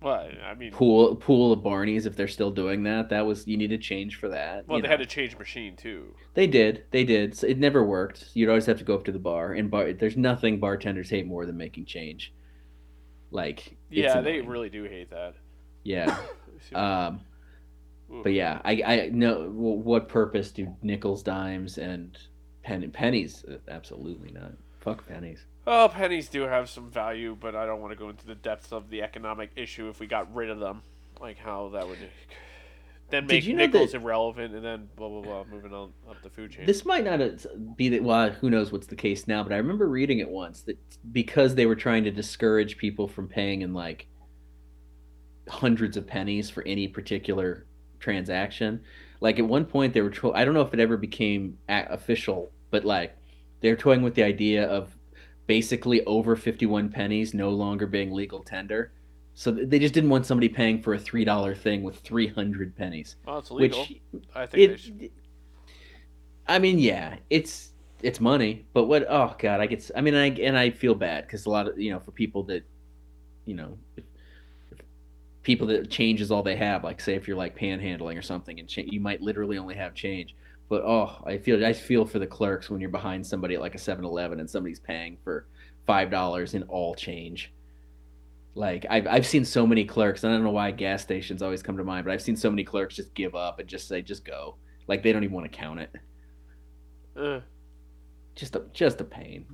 But I mean, pool pool of Barney's if they're still doing that. That was you need to change for that. well, they know. had to change machine too. They did. They did. So it never worked. You'd always have to go up to the bar, and bar. There's nothing bartenders hate more than making change. Like Yeah, they really do hate that. Yeah. *coughs* Um. But yeah, I I know what purpose do nickels, dimes, and pen, pennies? Uh, Absolutely not. Fuck pennies. Oh, pennies do have some value, but I don't want to go into the depths of the economic issue if we got rid of them, like how that would *laughs* then make you know nickels that- irrelevant, and then blah blah blah, moving on up the food chain. This might not be the well, who knows what's the case now, but I remember reading it once that because they were trying to discourage people from paying in like hundreds of pennies for any particular transaction. Like at one point, they were. To- I don't know if it ever became a- official, but like they're toying with the idea of basically over fifty-one pennies no longer being legal tender. So they just didn't want somebody paying for a three dollar thing with three hundred pennies, well, it's illegal. which I think it, should. I mean, yeah, it's it's money, but what? Oh God, I get. I mean, I and I feel bad because a lot of you know for people that, you know, people that change is all they have. Like say if you're like panhandling or something, and cha- you might literally only have change. But oh, I feel I feel for the clerks when you're behind somebody at like a 7-Eleven and somebody's paying for five dollars in all change. Like I've I've seen so many clerks. and I don't know why gas stations always come to mind, but I've seen so many clerks just give up and just say just go. Like they don't even want to count it Uh, just a just a pain.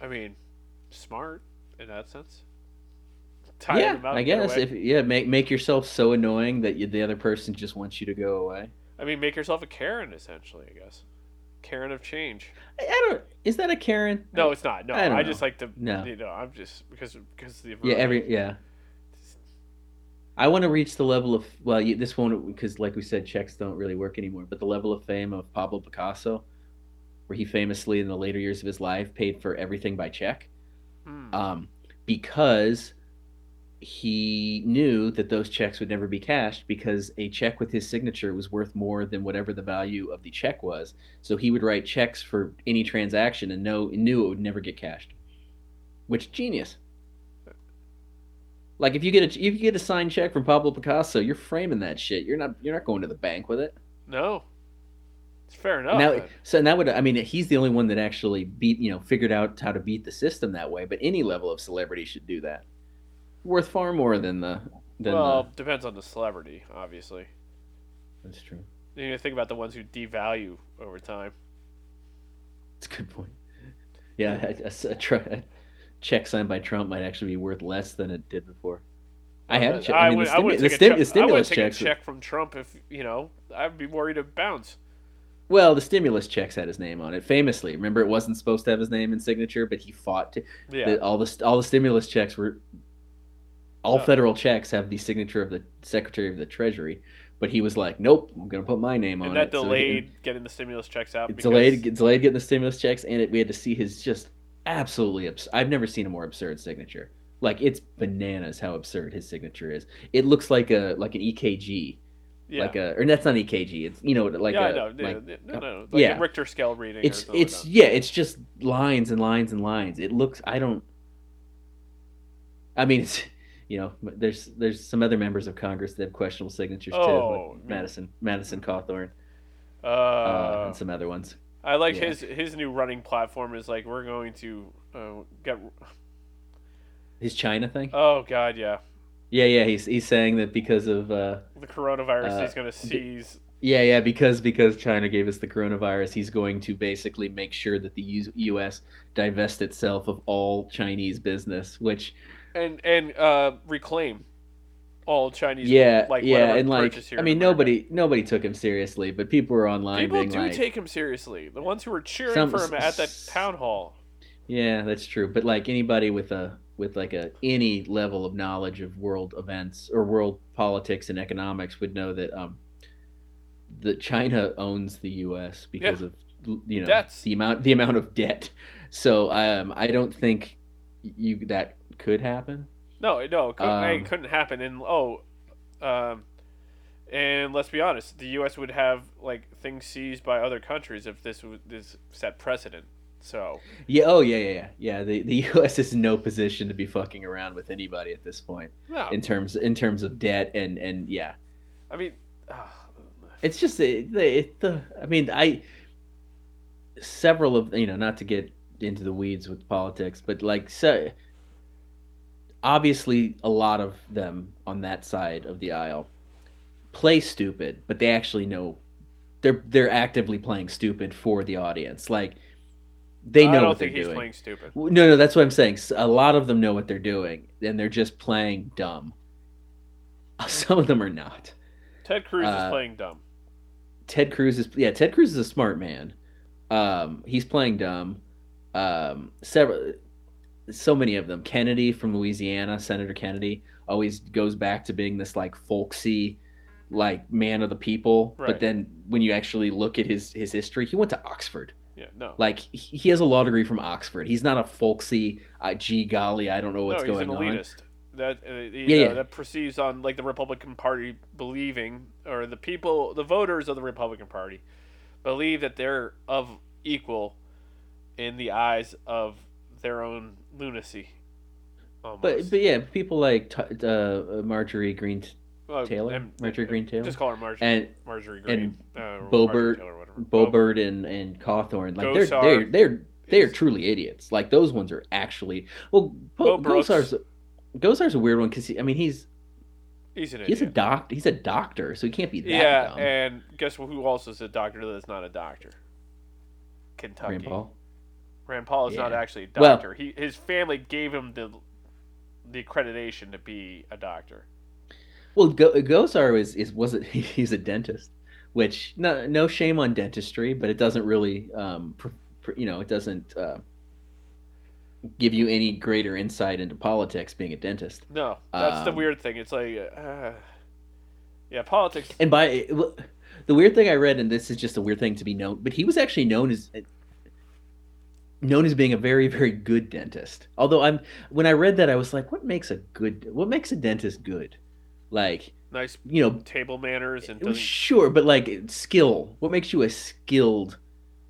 I mean, smart in that sense. Tire yeah, I guess if yeah, make make yourself so annoying that you, the other person just wants you to go away. I mean, make yourself a Karen, essentially. I guess. Karen of change. I, I don't. Is that a Karen? No, it's not. No, I I, just like to. No. You know, I'm just because because the Yeah, every yeah. I want to reach the level of well, you, this won't because like we said, checks don't really work anymore. But the level of fame of Pablo Picasso, where he famously in the later years of his life paid for everything by check. Hmm. um, because he knew that those checks would never be cashed because a check with his signature was worth more than whatever the value of the check was. So he would write checks for any transaction and know knew it would never get cashed. Which genius. Like if you get a if you get a signed check from Pablo Picasso, you're framing that shit. You're not you're not going to the bank with it. no, it's fair enough. now, but- so that would I mean he's the only one that actually beat you know figured out how to beat the system that way. But any level of celebrity should do that. Worth far more than the than well, the. depends on the celebrity, obviously. That's true. You need to think about the ones who devalue over time. That's a good point. Yeah, a, a- a check signed by Trump might actually be worth less than it did before. I had a check. I mean, would- the, stimu- wouldn't the, check- the stimulus I wouldn't take checks. a check from Trump if you know. I'd be worried to bounce. Well, the stimulus checks had his name on it. Famously, remember it wasn't supposed to have his name and signature, but he fought to. Yeah. the, all the all the stimulus checks were all federal checks have the signature of the secretary of the treasury but he was like nope i'm gonna put my name on and that it So he- delayed getting the stimulus checks out. it because- delayed it delayed getting the stimulus checks and it, we had to see his just absolutely abs- i've never seen a more absurd signature like it's bananas how absurd his signature is it looks like a like an ekg Yeah. like a or that's not ekg it's you know like yeah, a. Yeah, like, no, no, no. Like yeah. a Richter scale reading. it's it's yeah it's just lines and lines and lines it looks i don't i mean it's you know there's there's some other members of congress that have questionable signatures too Oh, like madison madison cawthorn uh, Uh, and some other ones I like yeah. his his new running platform is like we're going to uh, get. his china thing Oh God, yeah. yeah yeah he's he's saying that because of uh The coronavirus, Uh, he's going to seize. yeah yeah because because china gave us the coronavirus he's going to basically make sure that the U- us divest itself of all chinese business which and and uh, reclaim all Chinese. yeah, like yeah, and like I mean, nobody nobody took him seriously, but people were online People being do like, take him seriously. The ones who were cheering Some- for him at that town hall. "Yeah, that's true." But like anybody with a with like a any level of knowledge of world events or world politics and economics would know that um that China owns the U.S. because of you know Debts. the amount the amount of debt. So um, I don't think you that could happen. No, no, it couldn't, Um, it couldn't happen. And oh, um, and let's be honest, the U.S. would have like things seized by other countries if this was this set precedent. So Yeah. Oh yeah, yeah, yeah. Yeah. The the *laughs* U.S. is in no position to be fucking around with anybody at this point. no, in terms in terms of debt and and yeah I mean, ah, it's just it, it, the i mean i several of you know not to get into the weeds with politics but like so obviously a lot of them on that side of the aisle play stupid but they actually know they're they're actively playing stupid for the audience like They know I don't what think they're he's doing. playing stupid. No, no, that's what I'm saying. A lot of them know what they're doing, and they're just playing dumb. *laughs* Some of them are not. Ted Cruz Uh, is playing dumb. Ted Cruz is yeah. Ted Cruz is a smart man. Um, he's playing dumb. Um, several, so many of them. Kennedy from Louisiana, Senator Kennedy, always goes back to being this like folksy, like man of the people. Right. But then when you actually look at his his history, he went to Oxford. Yeah, no. Like he has a law degree from Oxford. He's not a folksy. Uh, gee golly, I don't know what's no, he's going an on. elitist. That uh, you Yeah, know, yeah. that proceeds on like the Republican Party believing, or the people, the voters of the Republican Party, believe that they're of equal in the eyes of their own lunacy. Almost. But but yeah, people like T- uh, Marjorie Green Well, Taylor, and- Marjorie Green Taylor, Just call her Marjorie. and Marjorie Green. uh, or Bo Taylor, whatever. Bo Bo- and, and Cawthorn, like they're they're they're they're truly idiots. Like those ones are actually well. Bo. Gosar's Gosar's a weird one because I mean he's He's an he's a idiot. doc he's a doctor, so he can't be that yeah, dumb. and guess who also is a doctor that's not a doctor? Kentucky. Rand Paul. Rand Paul is not actually a Well- doctor. he his family gave him the the accreditation to be a doctor. Well, Go, Gosar is is was it *laughs* he's a dentist, which no no shame on dentistry, but it doesn't really um pr- pr- you know it doesn't uh, give you any greater insight into politics being a dentist. No, that's the Um, weird thing. It's like, uh, yeah, politics. And by the weird thing I read, and this is just a weird thing to be known, but he was actually known as known as being a very very good dentist. Although I'm when I read that, I was like, what makes a good what makes a dentist good? Like Nice you know, table manners and doesn't. sure, but like skill. What makes you a skilled?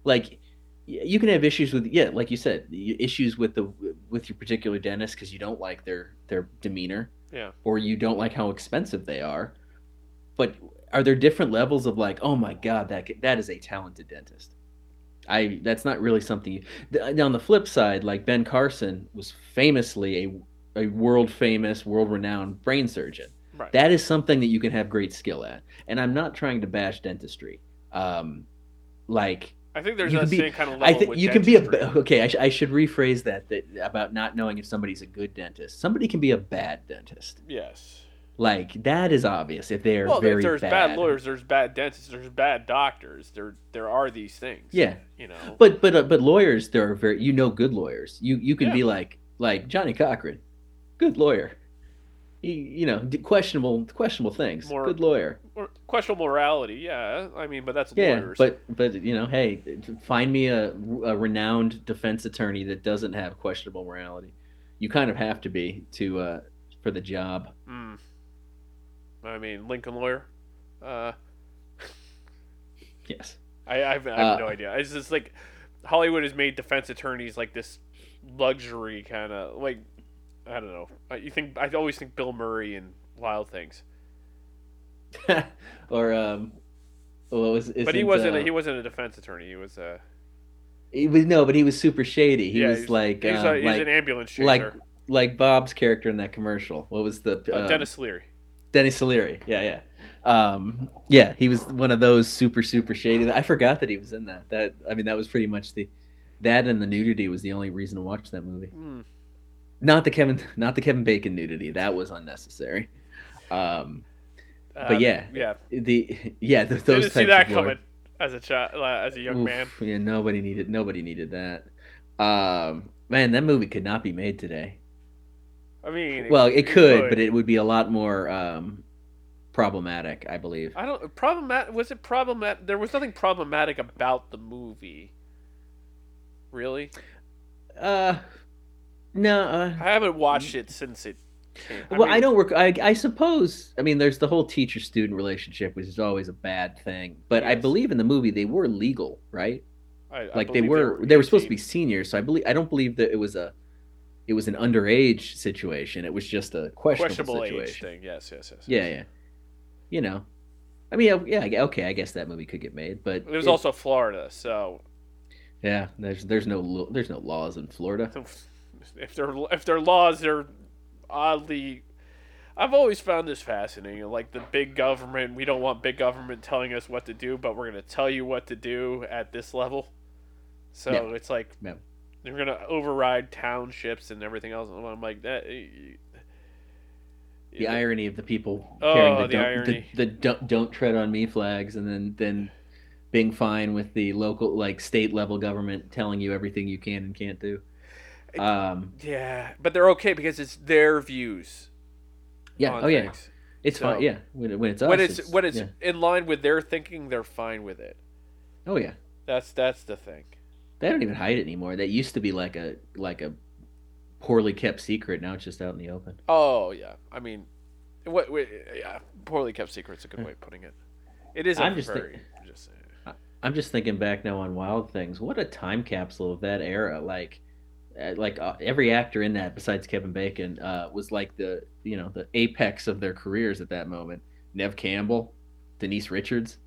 Like you can have issues with yeah, like you said, issues with the with your particular dentist because you don't like their their demeanor Yeah, or you don't like how expensive they are. But are there different levels of like, oh my god, that that is a talented dentist? I that's not really something. You, th- on the flip side, like Ben Carson was famously a a world famous, world renowned brain surgeon. right. That is something that you can have great skill at. And I'm not trying to bash dentistry. Um, like I think there's that be- same kind of level I think you can be a dentistry. okay. I, sh- I should rephrase that, that about not knowing if somebody's a good dentist. Somebody can be a bad dentist. Yes. Like that is obvious if they are Well, very if there's bad. bad. lawyers, there's bad dentists, there's bad doctors. There, there are these things. Yeah, You know. but but uh, but lawyers, there are very you know good lawyers. You you can Yeah. be like like Johnnie Cochran, good lawyer. He, you know questionable questionable things. More- good lawyer. Or questionable morality. Yeah. I mean, but that's Yeah, lawyers. but but you know, hey, find me a, a renowned defense attorney that doesn't have questionable morality. You kind of have to be to uh, for the job. Mm. I mean, Lincoln lawyer. Uh, Yes. I, I have, I have Uh, no idea. It's just like Hollywood has made defense attorneys like this luxury kind of like I don't know. You think I always think Bill Murray and Wild Things, *laughs* or um, what was? but he wasn't. Uh, a, he wasn't a defense attorney. He was a. he was no, but he was super shady. He yeah, was he's, like he's, uh, a, he's like an ambulance chaser. like like Bob's character in that commercial. What was the uh, um, Denis Leary. Denis Leary. Yeah, yeah. Um, yeah, he was one of those super super shady. I forgot that he was in that. That I mean, that was pretty much the that and the nudity was the only reason to watch that movie. Mm. Not the Kevin, not the Kevin Bacon nudity. That was unnecessary. Um, but yeah, yeah. the yeah th- those Didn't see that coming as a child, as a young Oof, man. Yeah, nobody needed nobody needed that. Um, man, that movie could not be made today. I mean, Well, it could, but it would be a lot more um, problematic, I believe. I don't problematic. Was it problematic? There was nothing problematic about the movie. Really, Uh, no. Uh, I haven't watched it since it. Came. well, mean, I don't work. I, I suppose. I mean, there's the whole teacher-student relationship, which is always a bad thing. But I believe in the movie they were legal, right? I, I Like they believe were. They were supposed to be seniors, so I believe. I don't believe that it was a. It was an underage situation. It was just a questionable, questionable age situation. thing. Yes, yes, yes. Yeah, yeah. You know, I mean, yeah, okay. I guess that movie could get made, but It was also Florida, so yeah. There's there's no there's no laws in Florida. if their if their laws are oddly. I've always found this fascinating. Like the big government, we don't want big government telling us what to do, but we're going to tell you what to do at this level. So Yeah. it's like, Yeah. They're gonna override townships and everything else. And I'm like that. eh, The irony of the people Oh, carrying the, the don't, irony. the, the don't, don't tread on me flags, and then then being fine with the local like state level government telling you everything you can and can't do. Um, Yeah, but they're okay because it's their views. yeah. Oh yeah. things. It's So- fine. Yeah. When, when it's us, when it's, when it's yeah. in line with their thinking, they're fine with it. Oh yeah. That's that's the thing. They don't even hide it anymore. That used to be like a like a poorly kept secret. Now it's just out in the open. Oh yeah, I mean, what? what yeah, poorly kept secret's a good way of putting it. It is. a I'm just very, think- just I'm just thinking back now on Wild Things. What a time capsule of that era. Like, uh, like uh, every actor in that, besides Kevin Bacon, uh, was like the you know the apex of their careers at that moment. Neve Campbell, Denise Richards,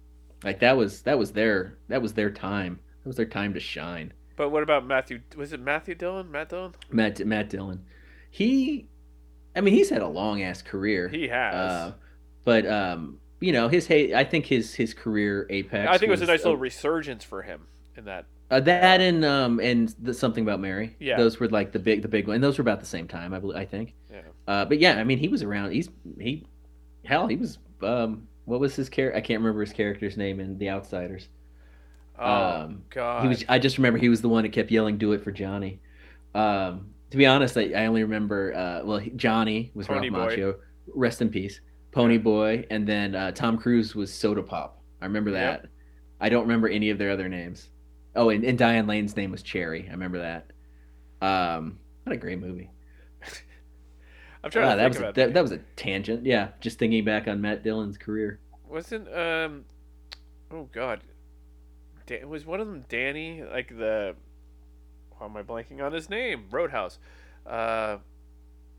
like that was that was their that was their time. That was their time to shine. But what about Matthew? Was it Matthew Dillon? Matt Dillon? Matt Matt Dillon, he, I mean, he's had a long ass career. He has. Uh, but um, you know, his hey, I think his his career apex. I think it was a nice uh, little resurgence for him in that. Uh, that and um and the, something about Mary. Yeah. those were like the big the big one. And those were about the same time, I believe. I think. Yeah. Uh, but yeah, I mean, he was around. He's he, hell, he was. Um, what was his character? I can't remember his character's name in The Outsiders. Oh Um, God. He was. I just remember he was the one that kept yelling, "Do it for Johnny." Um, to be honest, I, I only remember. Uh, well, Johnny was Pony Ralph. Macchio. Rest in peace, Pony Boy, and then uh, Tom Cruise was Soda Pop. I remember that. Yep. I don't remember any of their other names. Oh, and, and Diane Lane's name was Cherry. I remember that. Um, what a great movie. *laughs* I'm trying to that think was a, about that, that was a tangent. Yeah, just thinking back on Matt Dillon's career. Wasn't um, oh God, Dan, was one of them Danny? Like the, why am I blanking on his name? Roadhouse. Uh,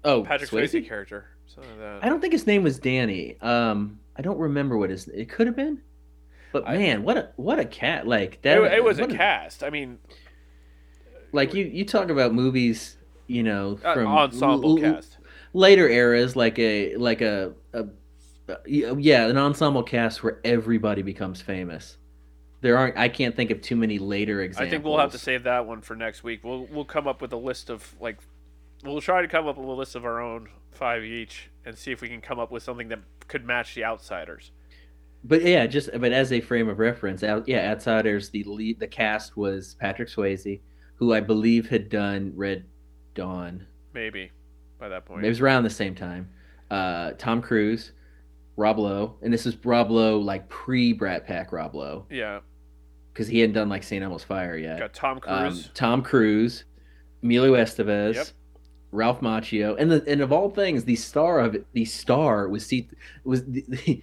Oh, Patrick Swayze? Swayze character. Something like that. I don't think his name was Danny. Um, I don't remember what his. It could have been. But I- man, what a what a cat! Like that. It, it was a cast. I mean, Like you, you talk about movies, you know, uh, from ensemble l- l- cast. later eras, like a like a, a, a yeah, an ensemble cast where everybody becomes famous. There aren't. I can't think of too many later examples. I think we'll have to save that one for next week. We'll we'll come up with a list of like, we'll try to come up with a list of our own five each and see if we can come up with something that could match the outsiders. But yeah, just but as a frame of reference, out yeah, Outsiders. The lead, the cast was Patrick Swayze, who I believe had done Red Dawn. Maybe by that point. It was around the same time. Uh, Tom Cruise, Rob Lowe, and this is Rob Lowe like pre Brat Pack Rob Lowe Yeah, because he hadn't done like St. Elmo's Fire yet. got Tom Um, Cruise. Tom Cruise, Emilio Estevez, Yep. Ralph Macchio, and the and of all things, the star of it, the star was C, was the, *laughs* the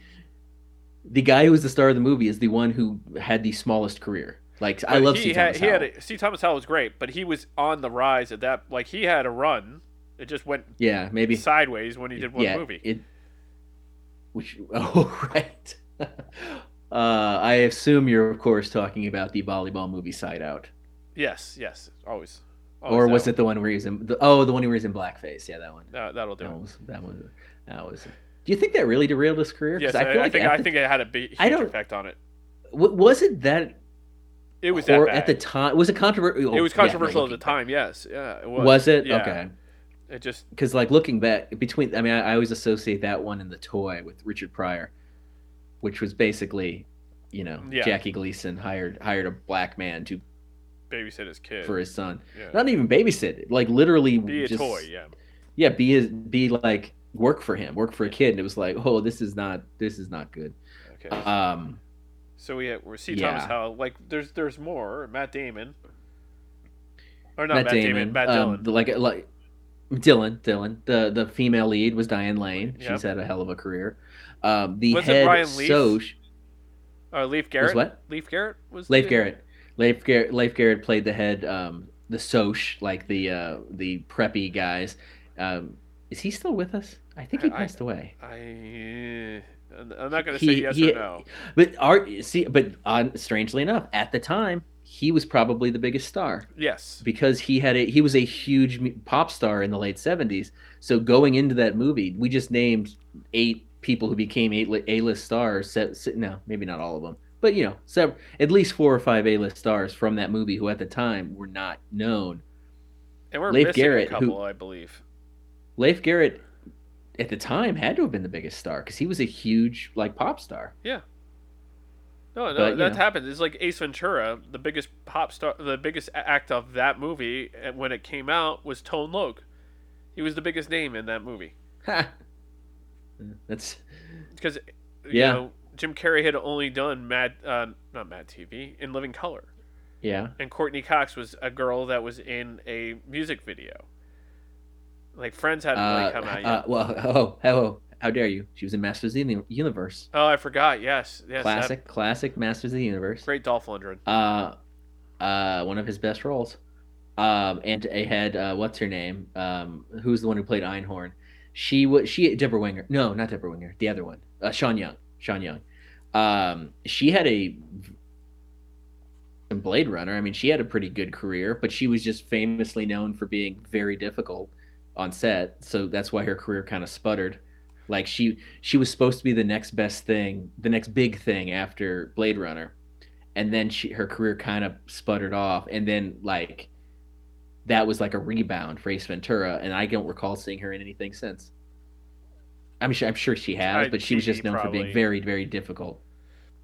the guy who was the star of the movie is the one who had the smallest career. Like I love he C. had, Thomas he had a, C. Thomas Howell was great, but he was on the rise at that. Like he had a run. It just went yeah, maybe sideways when he did one yeah, movie. It, which *laughs* oh right. *laughs* uh, I assume you're of course talking about the volleyball movie Side Out, yes, yes, always. or was it the one where he was in? The, oh, the one where he was in blackface. Yeah, that one. No, that'll do. That was that was that was. Do you think that really derailed his career? Yes, I, I think at I the- think it had a big, huge I don't- effect on it. w- was it that It was that at the time? Was it controversial? it was controversial at the time. Yes, yeah, it was. Was it Yeah. okay? It just Because like looking back between, I mean, I, I always associate that one and the toy with Richard Pryor, which was basically, you know, Yeah. Jackie Gleason hired hired a black man to babysit his kid. for his son. yeah. Not even babysit, like literally Be a just, toy. Yeah. Yeah, be his, be like work for him, work for a kid, and it was like, oh, this is not this is not good. Okay. Um, so we we see Thomas yeah. Howell. Like there's there's more. Matt Damon. Or not Matt, Matt, Damon. Matt um, Dillon. the- like like Dylan, Dylan. The the female lead was Diane Lane. Yep. She's had a hell of a career. Um, the Was it head Brian Leaf? Soc Uh, Leif was Garrett. what? Leif Garrett was. Leif Garrett. Leif Garrett. Leif Garrett played the head, um, the Soc, like the uh, the preppy guys. Um, is he still with us? I think he I- passed away. I. I'm not gonna He- say yes he- or no. But art, see, but on, strangely enough, at the time, he was probably the biggest star. Yes. because he had a he was a huge pop star in the late 70s so going into that movie we just named eight people who became eight li- a-list stars se- se- no maybe not all of them but you know sev- at least four or five a-list stars from that movie who at the time were not known And we're Leif missing Garrett, a who- I believe. Leif Garrett, at the time had to have been the biggest star because he was a huge like pop star. Yeah. No, no, But, that know. happens. It's like Ace Ventura, the biggest pop star, the biggest act of that movie uh, when it came out was Tone Loc. He was the biggest name in that movie Ha. That's because you Yeah. know Jim Carrey had only done Mad, uh, not Mad TV, in Living Color, yeah. and Courteney Cox was a girl that was in a music video. Like Friends hadn't really Uh, come out yet. uh, well, *laughs* oh, hello, how dare you? She was in Masters of the Universe. oh, I forgot. Yes, yes, that- classic, classic Masters of the Universe. great Dolph Lundgren. Uh, uh, one of his best roles. Um, and it had uh, what's her name? Um, who's the one who played Einhorn? She was she Deborah Winger. No, not Deborah Winger. The other one. Uh, Sean Young. Sean Young. Um, she had a Blade Runner. I mean, she had a pretty good career, but she was just famously known for being very difficult on set. So that's why her career kind of sputtered. Like she she was supposed to be the next best thing, the next big thing after Blade Runner, and then she her career kind of sputtered off, and then like that was like a rebound for Ace Ventura, and I don't recall seeing her in anything since. I'm sure I'm sure she has, but she was just known for being very very difficult.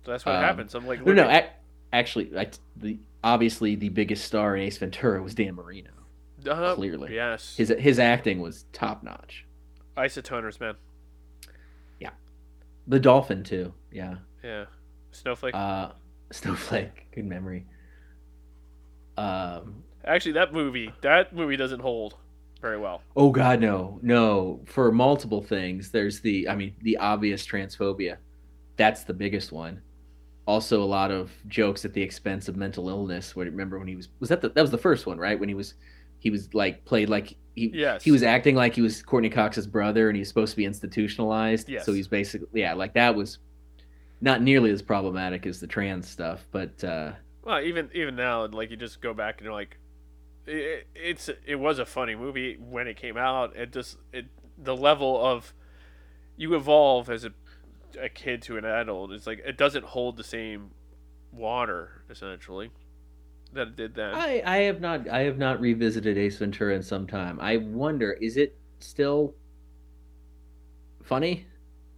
So that's what Um, happens. I'm like, No, no, at- ac- actually, I, the obviously the biggest star in Ace Ventura was Dan Marino. uh, clearly. yes, His his acting was top notch. isotoners, man. Yeah, the Dolphin too, yeah. Yeah, Snowflake. Uh, *laughs* Snowflake, good memory. Um, Actually, that movie, that movie doesn't hold very well. oh God, no, no. For multiple things, there's the, I mean, the obvious transphobia. That's the biggest one. Also, a lot of jokes at the expense of mental illness. Remember when he was was that the, that was the first one, right? When he was he was like played like he Yes. he was acting like he was Courteney Cox's brother, and he was supposed to be institutionalized. Yes. So he's basically yeah, like that was not nearly as problematic as the trans stuff, but uh, Well, even even now, like you just go back and you're like, it, it's it was a funny movie when it came out. It just it the level of you evolve as a a kid to an adult. It's like it doesn't hold the same water essentially that it did then. I I have not I have not revisited Ace Ventura in some time. I wonder is it still funny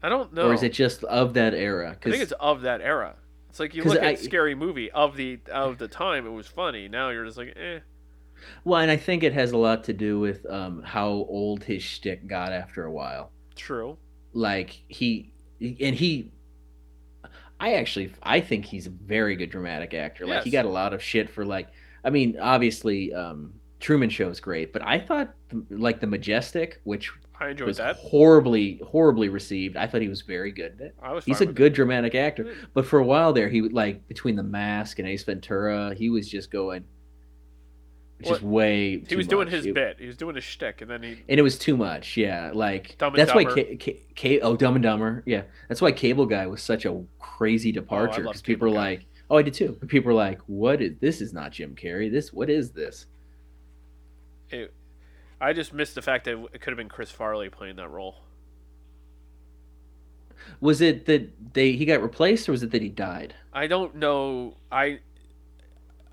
I don't know. or is it just of that era? I think it's of that era. It's like you look I- at scary movie of the of the time. It was funny. Now you're just like, eh. Well, and I think it has a lot to do with um, how old his shtick got after a while. True. like he and he i actually i think he's a very good dramatic actor like he got a lot of shit for like i mean obviously um truman show is great but i thought like the majestic which I enjoyed was that. horribly horribly received i thought he was very good at it I was. he's a good dramatic actor but for a while there he like between the mask and ace ventura he was just going just way He was doing his It- bit. He was doing his shtick, and then he and it was too much. Yeah, like Dumb and that's why Dumber. Ca- Ca- Ca- oh Dumb and Dumber. Yeah, that's why Cable Guy was such a crazy oh, departure love because people Cable were like, oh, I did too. But people were like, what is this? Is not Jim Carrey. This what is this? it, I just missed the fact that it could have been Chris Farley playing that role. Was it that they he got replaced or was it that he died? I don't know. I.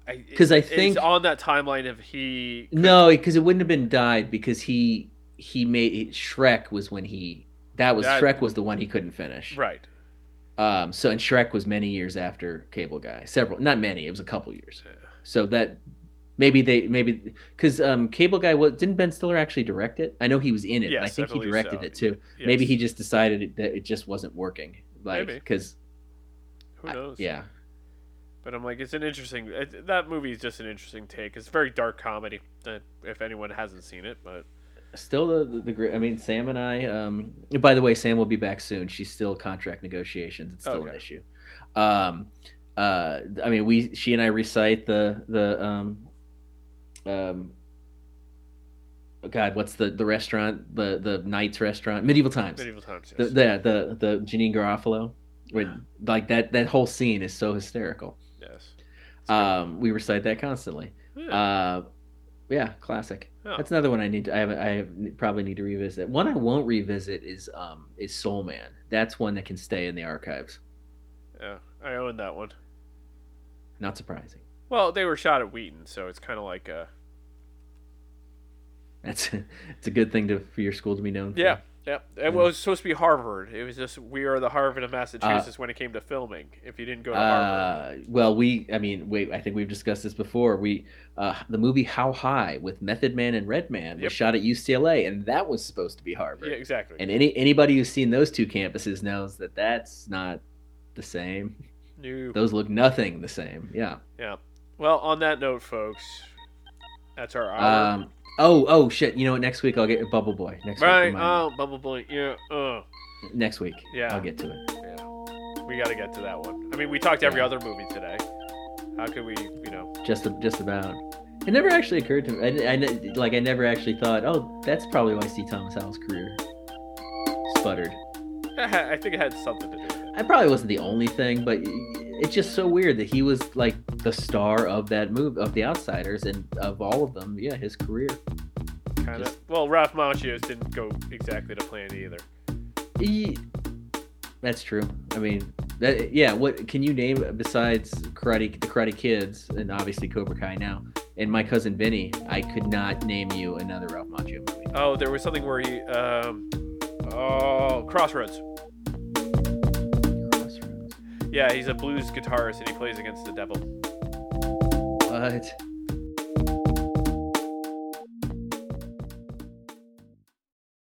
I 'Cause I it's think- on that timeline of he. No, because it wouldn't have been died because he he made Shrek was when he that was That- Shrek was the one he couldn't finish. Right. Um, so and Shrek was many years after Cable Guy. Several, not many. It was a couple years. So that maybe they maybe because um, Cable Guy was didn't Ben Stiller actually direct it? I know he was in it. I Yes, I think he directed so. it too. Yes. Maybe he just decided that it just wasn't working. Like because Who knows? yeah, But I'm like, it's an interesting. It, that movie is just an interesting take. It's very dark comedy. If anyone hasn't seen it, but still the the, the great. I mean, Sam and I. Um, by the way, Sam will be back soon. She's still contract negotiations. It's still an issue. Um, uh, I mean, we she and I recite the the um, um. God, what's the the restaurant? The the Knights restaurant, Medieval Times. medieval times. The, Yes. the the the Janeane Garofalo, where, like that that whole scene is so hysterical. Um, we recite that constantly. Yeah. Uh, yeah, classic. That's another one I need. To, I have. I have, probably need to revisit. One I won't revisit is um is Soul Man. That's one that can stay in the archives. yeah. I own that one. Not surprising. Well, they were shot at Wheaton, so it's kind of like a. That's *laughs* it's a good thing to for your school to be known. For. Yeah, yeah. It was supposed to be Harvard. It was just we are the Harvard of Massachusetts when it came to filming. If you didn't go to Harvard, Uh, well, we, I mean, wait, I think we've discussed this before. We, uh, the movie How High with Method Man and Redman Yep. was shot at UCLA, and that was supposed to be Harvard. yeah, exactly. And any anybody who's seen those two campuses knows that that's not the same. New. Those look nothing the same. Yeah. Yeah. Well, on that note, folks, that's our hour. Um. Oh, oh shit! You know what? Next week I'll get Bubble Boy. Next right. week. Oh, Bubble Boy. Yeah. Uh. next week. Yeah. I'll get to it. Yeah. We got to get to that one. I mean, we talked every Yeah. other movie today. How could we, you know? Just just about. It never actually occurred to me. I, I like I never actually thought. Oh, that's probably why C. Thomas Howell's career sputtered. I think it had something to do with it. I probably wasn't the only thing, but it's just so weird that he was like the star of that movie, of The Outsiders, and of all of them, yeah, his career. Kind of. Well, Ralph Macchio's didn't go exactly to plan either. He, that's true. I mean, that, yeah. What can you name besides Karate, the Karate Kids, and obviously Cobra Kai now, and My Cousin Vinny? I could not name you another Ralph Macchio movie. Oh, there was something where he, um, oh. Crossroads. Yeah, he's a blues guitarist and he plays against the devil. What?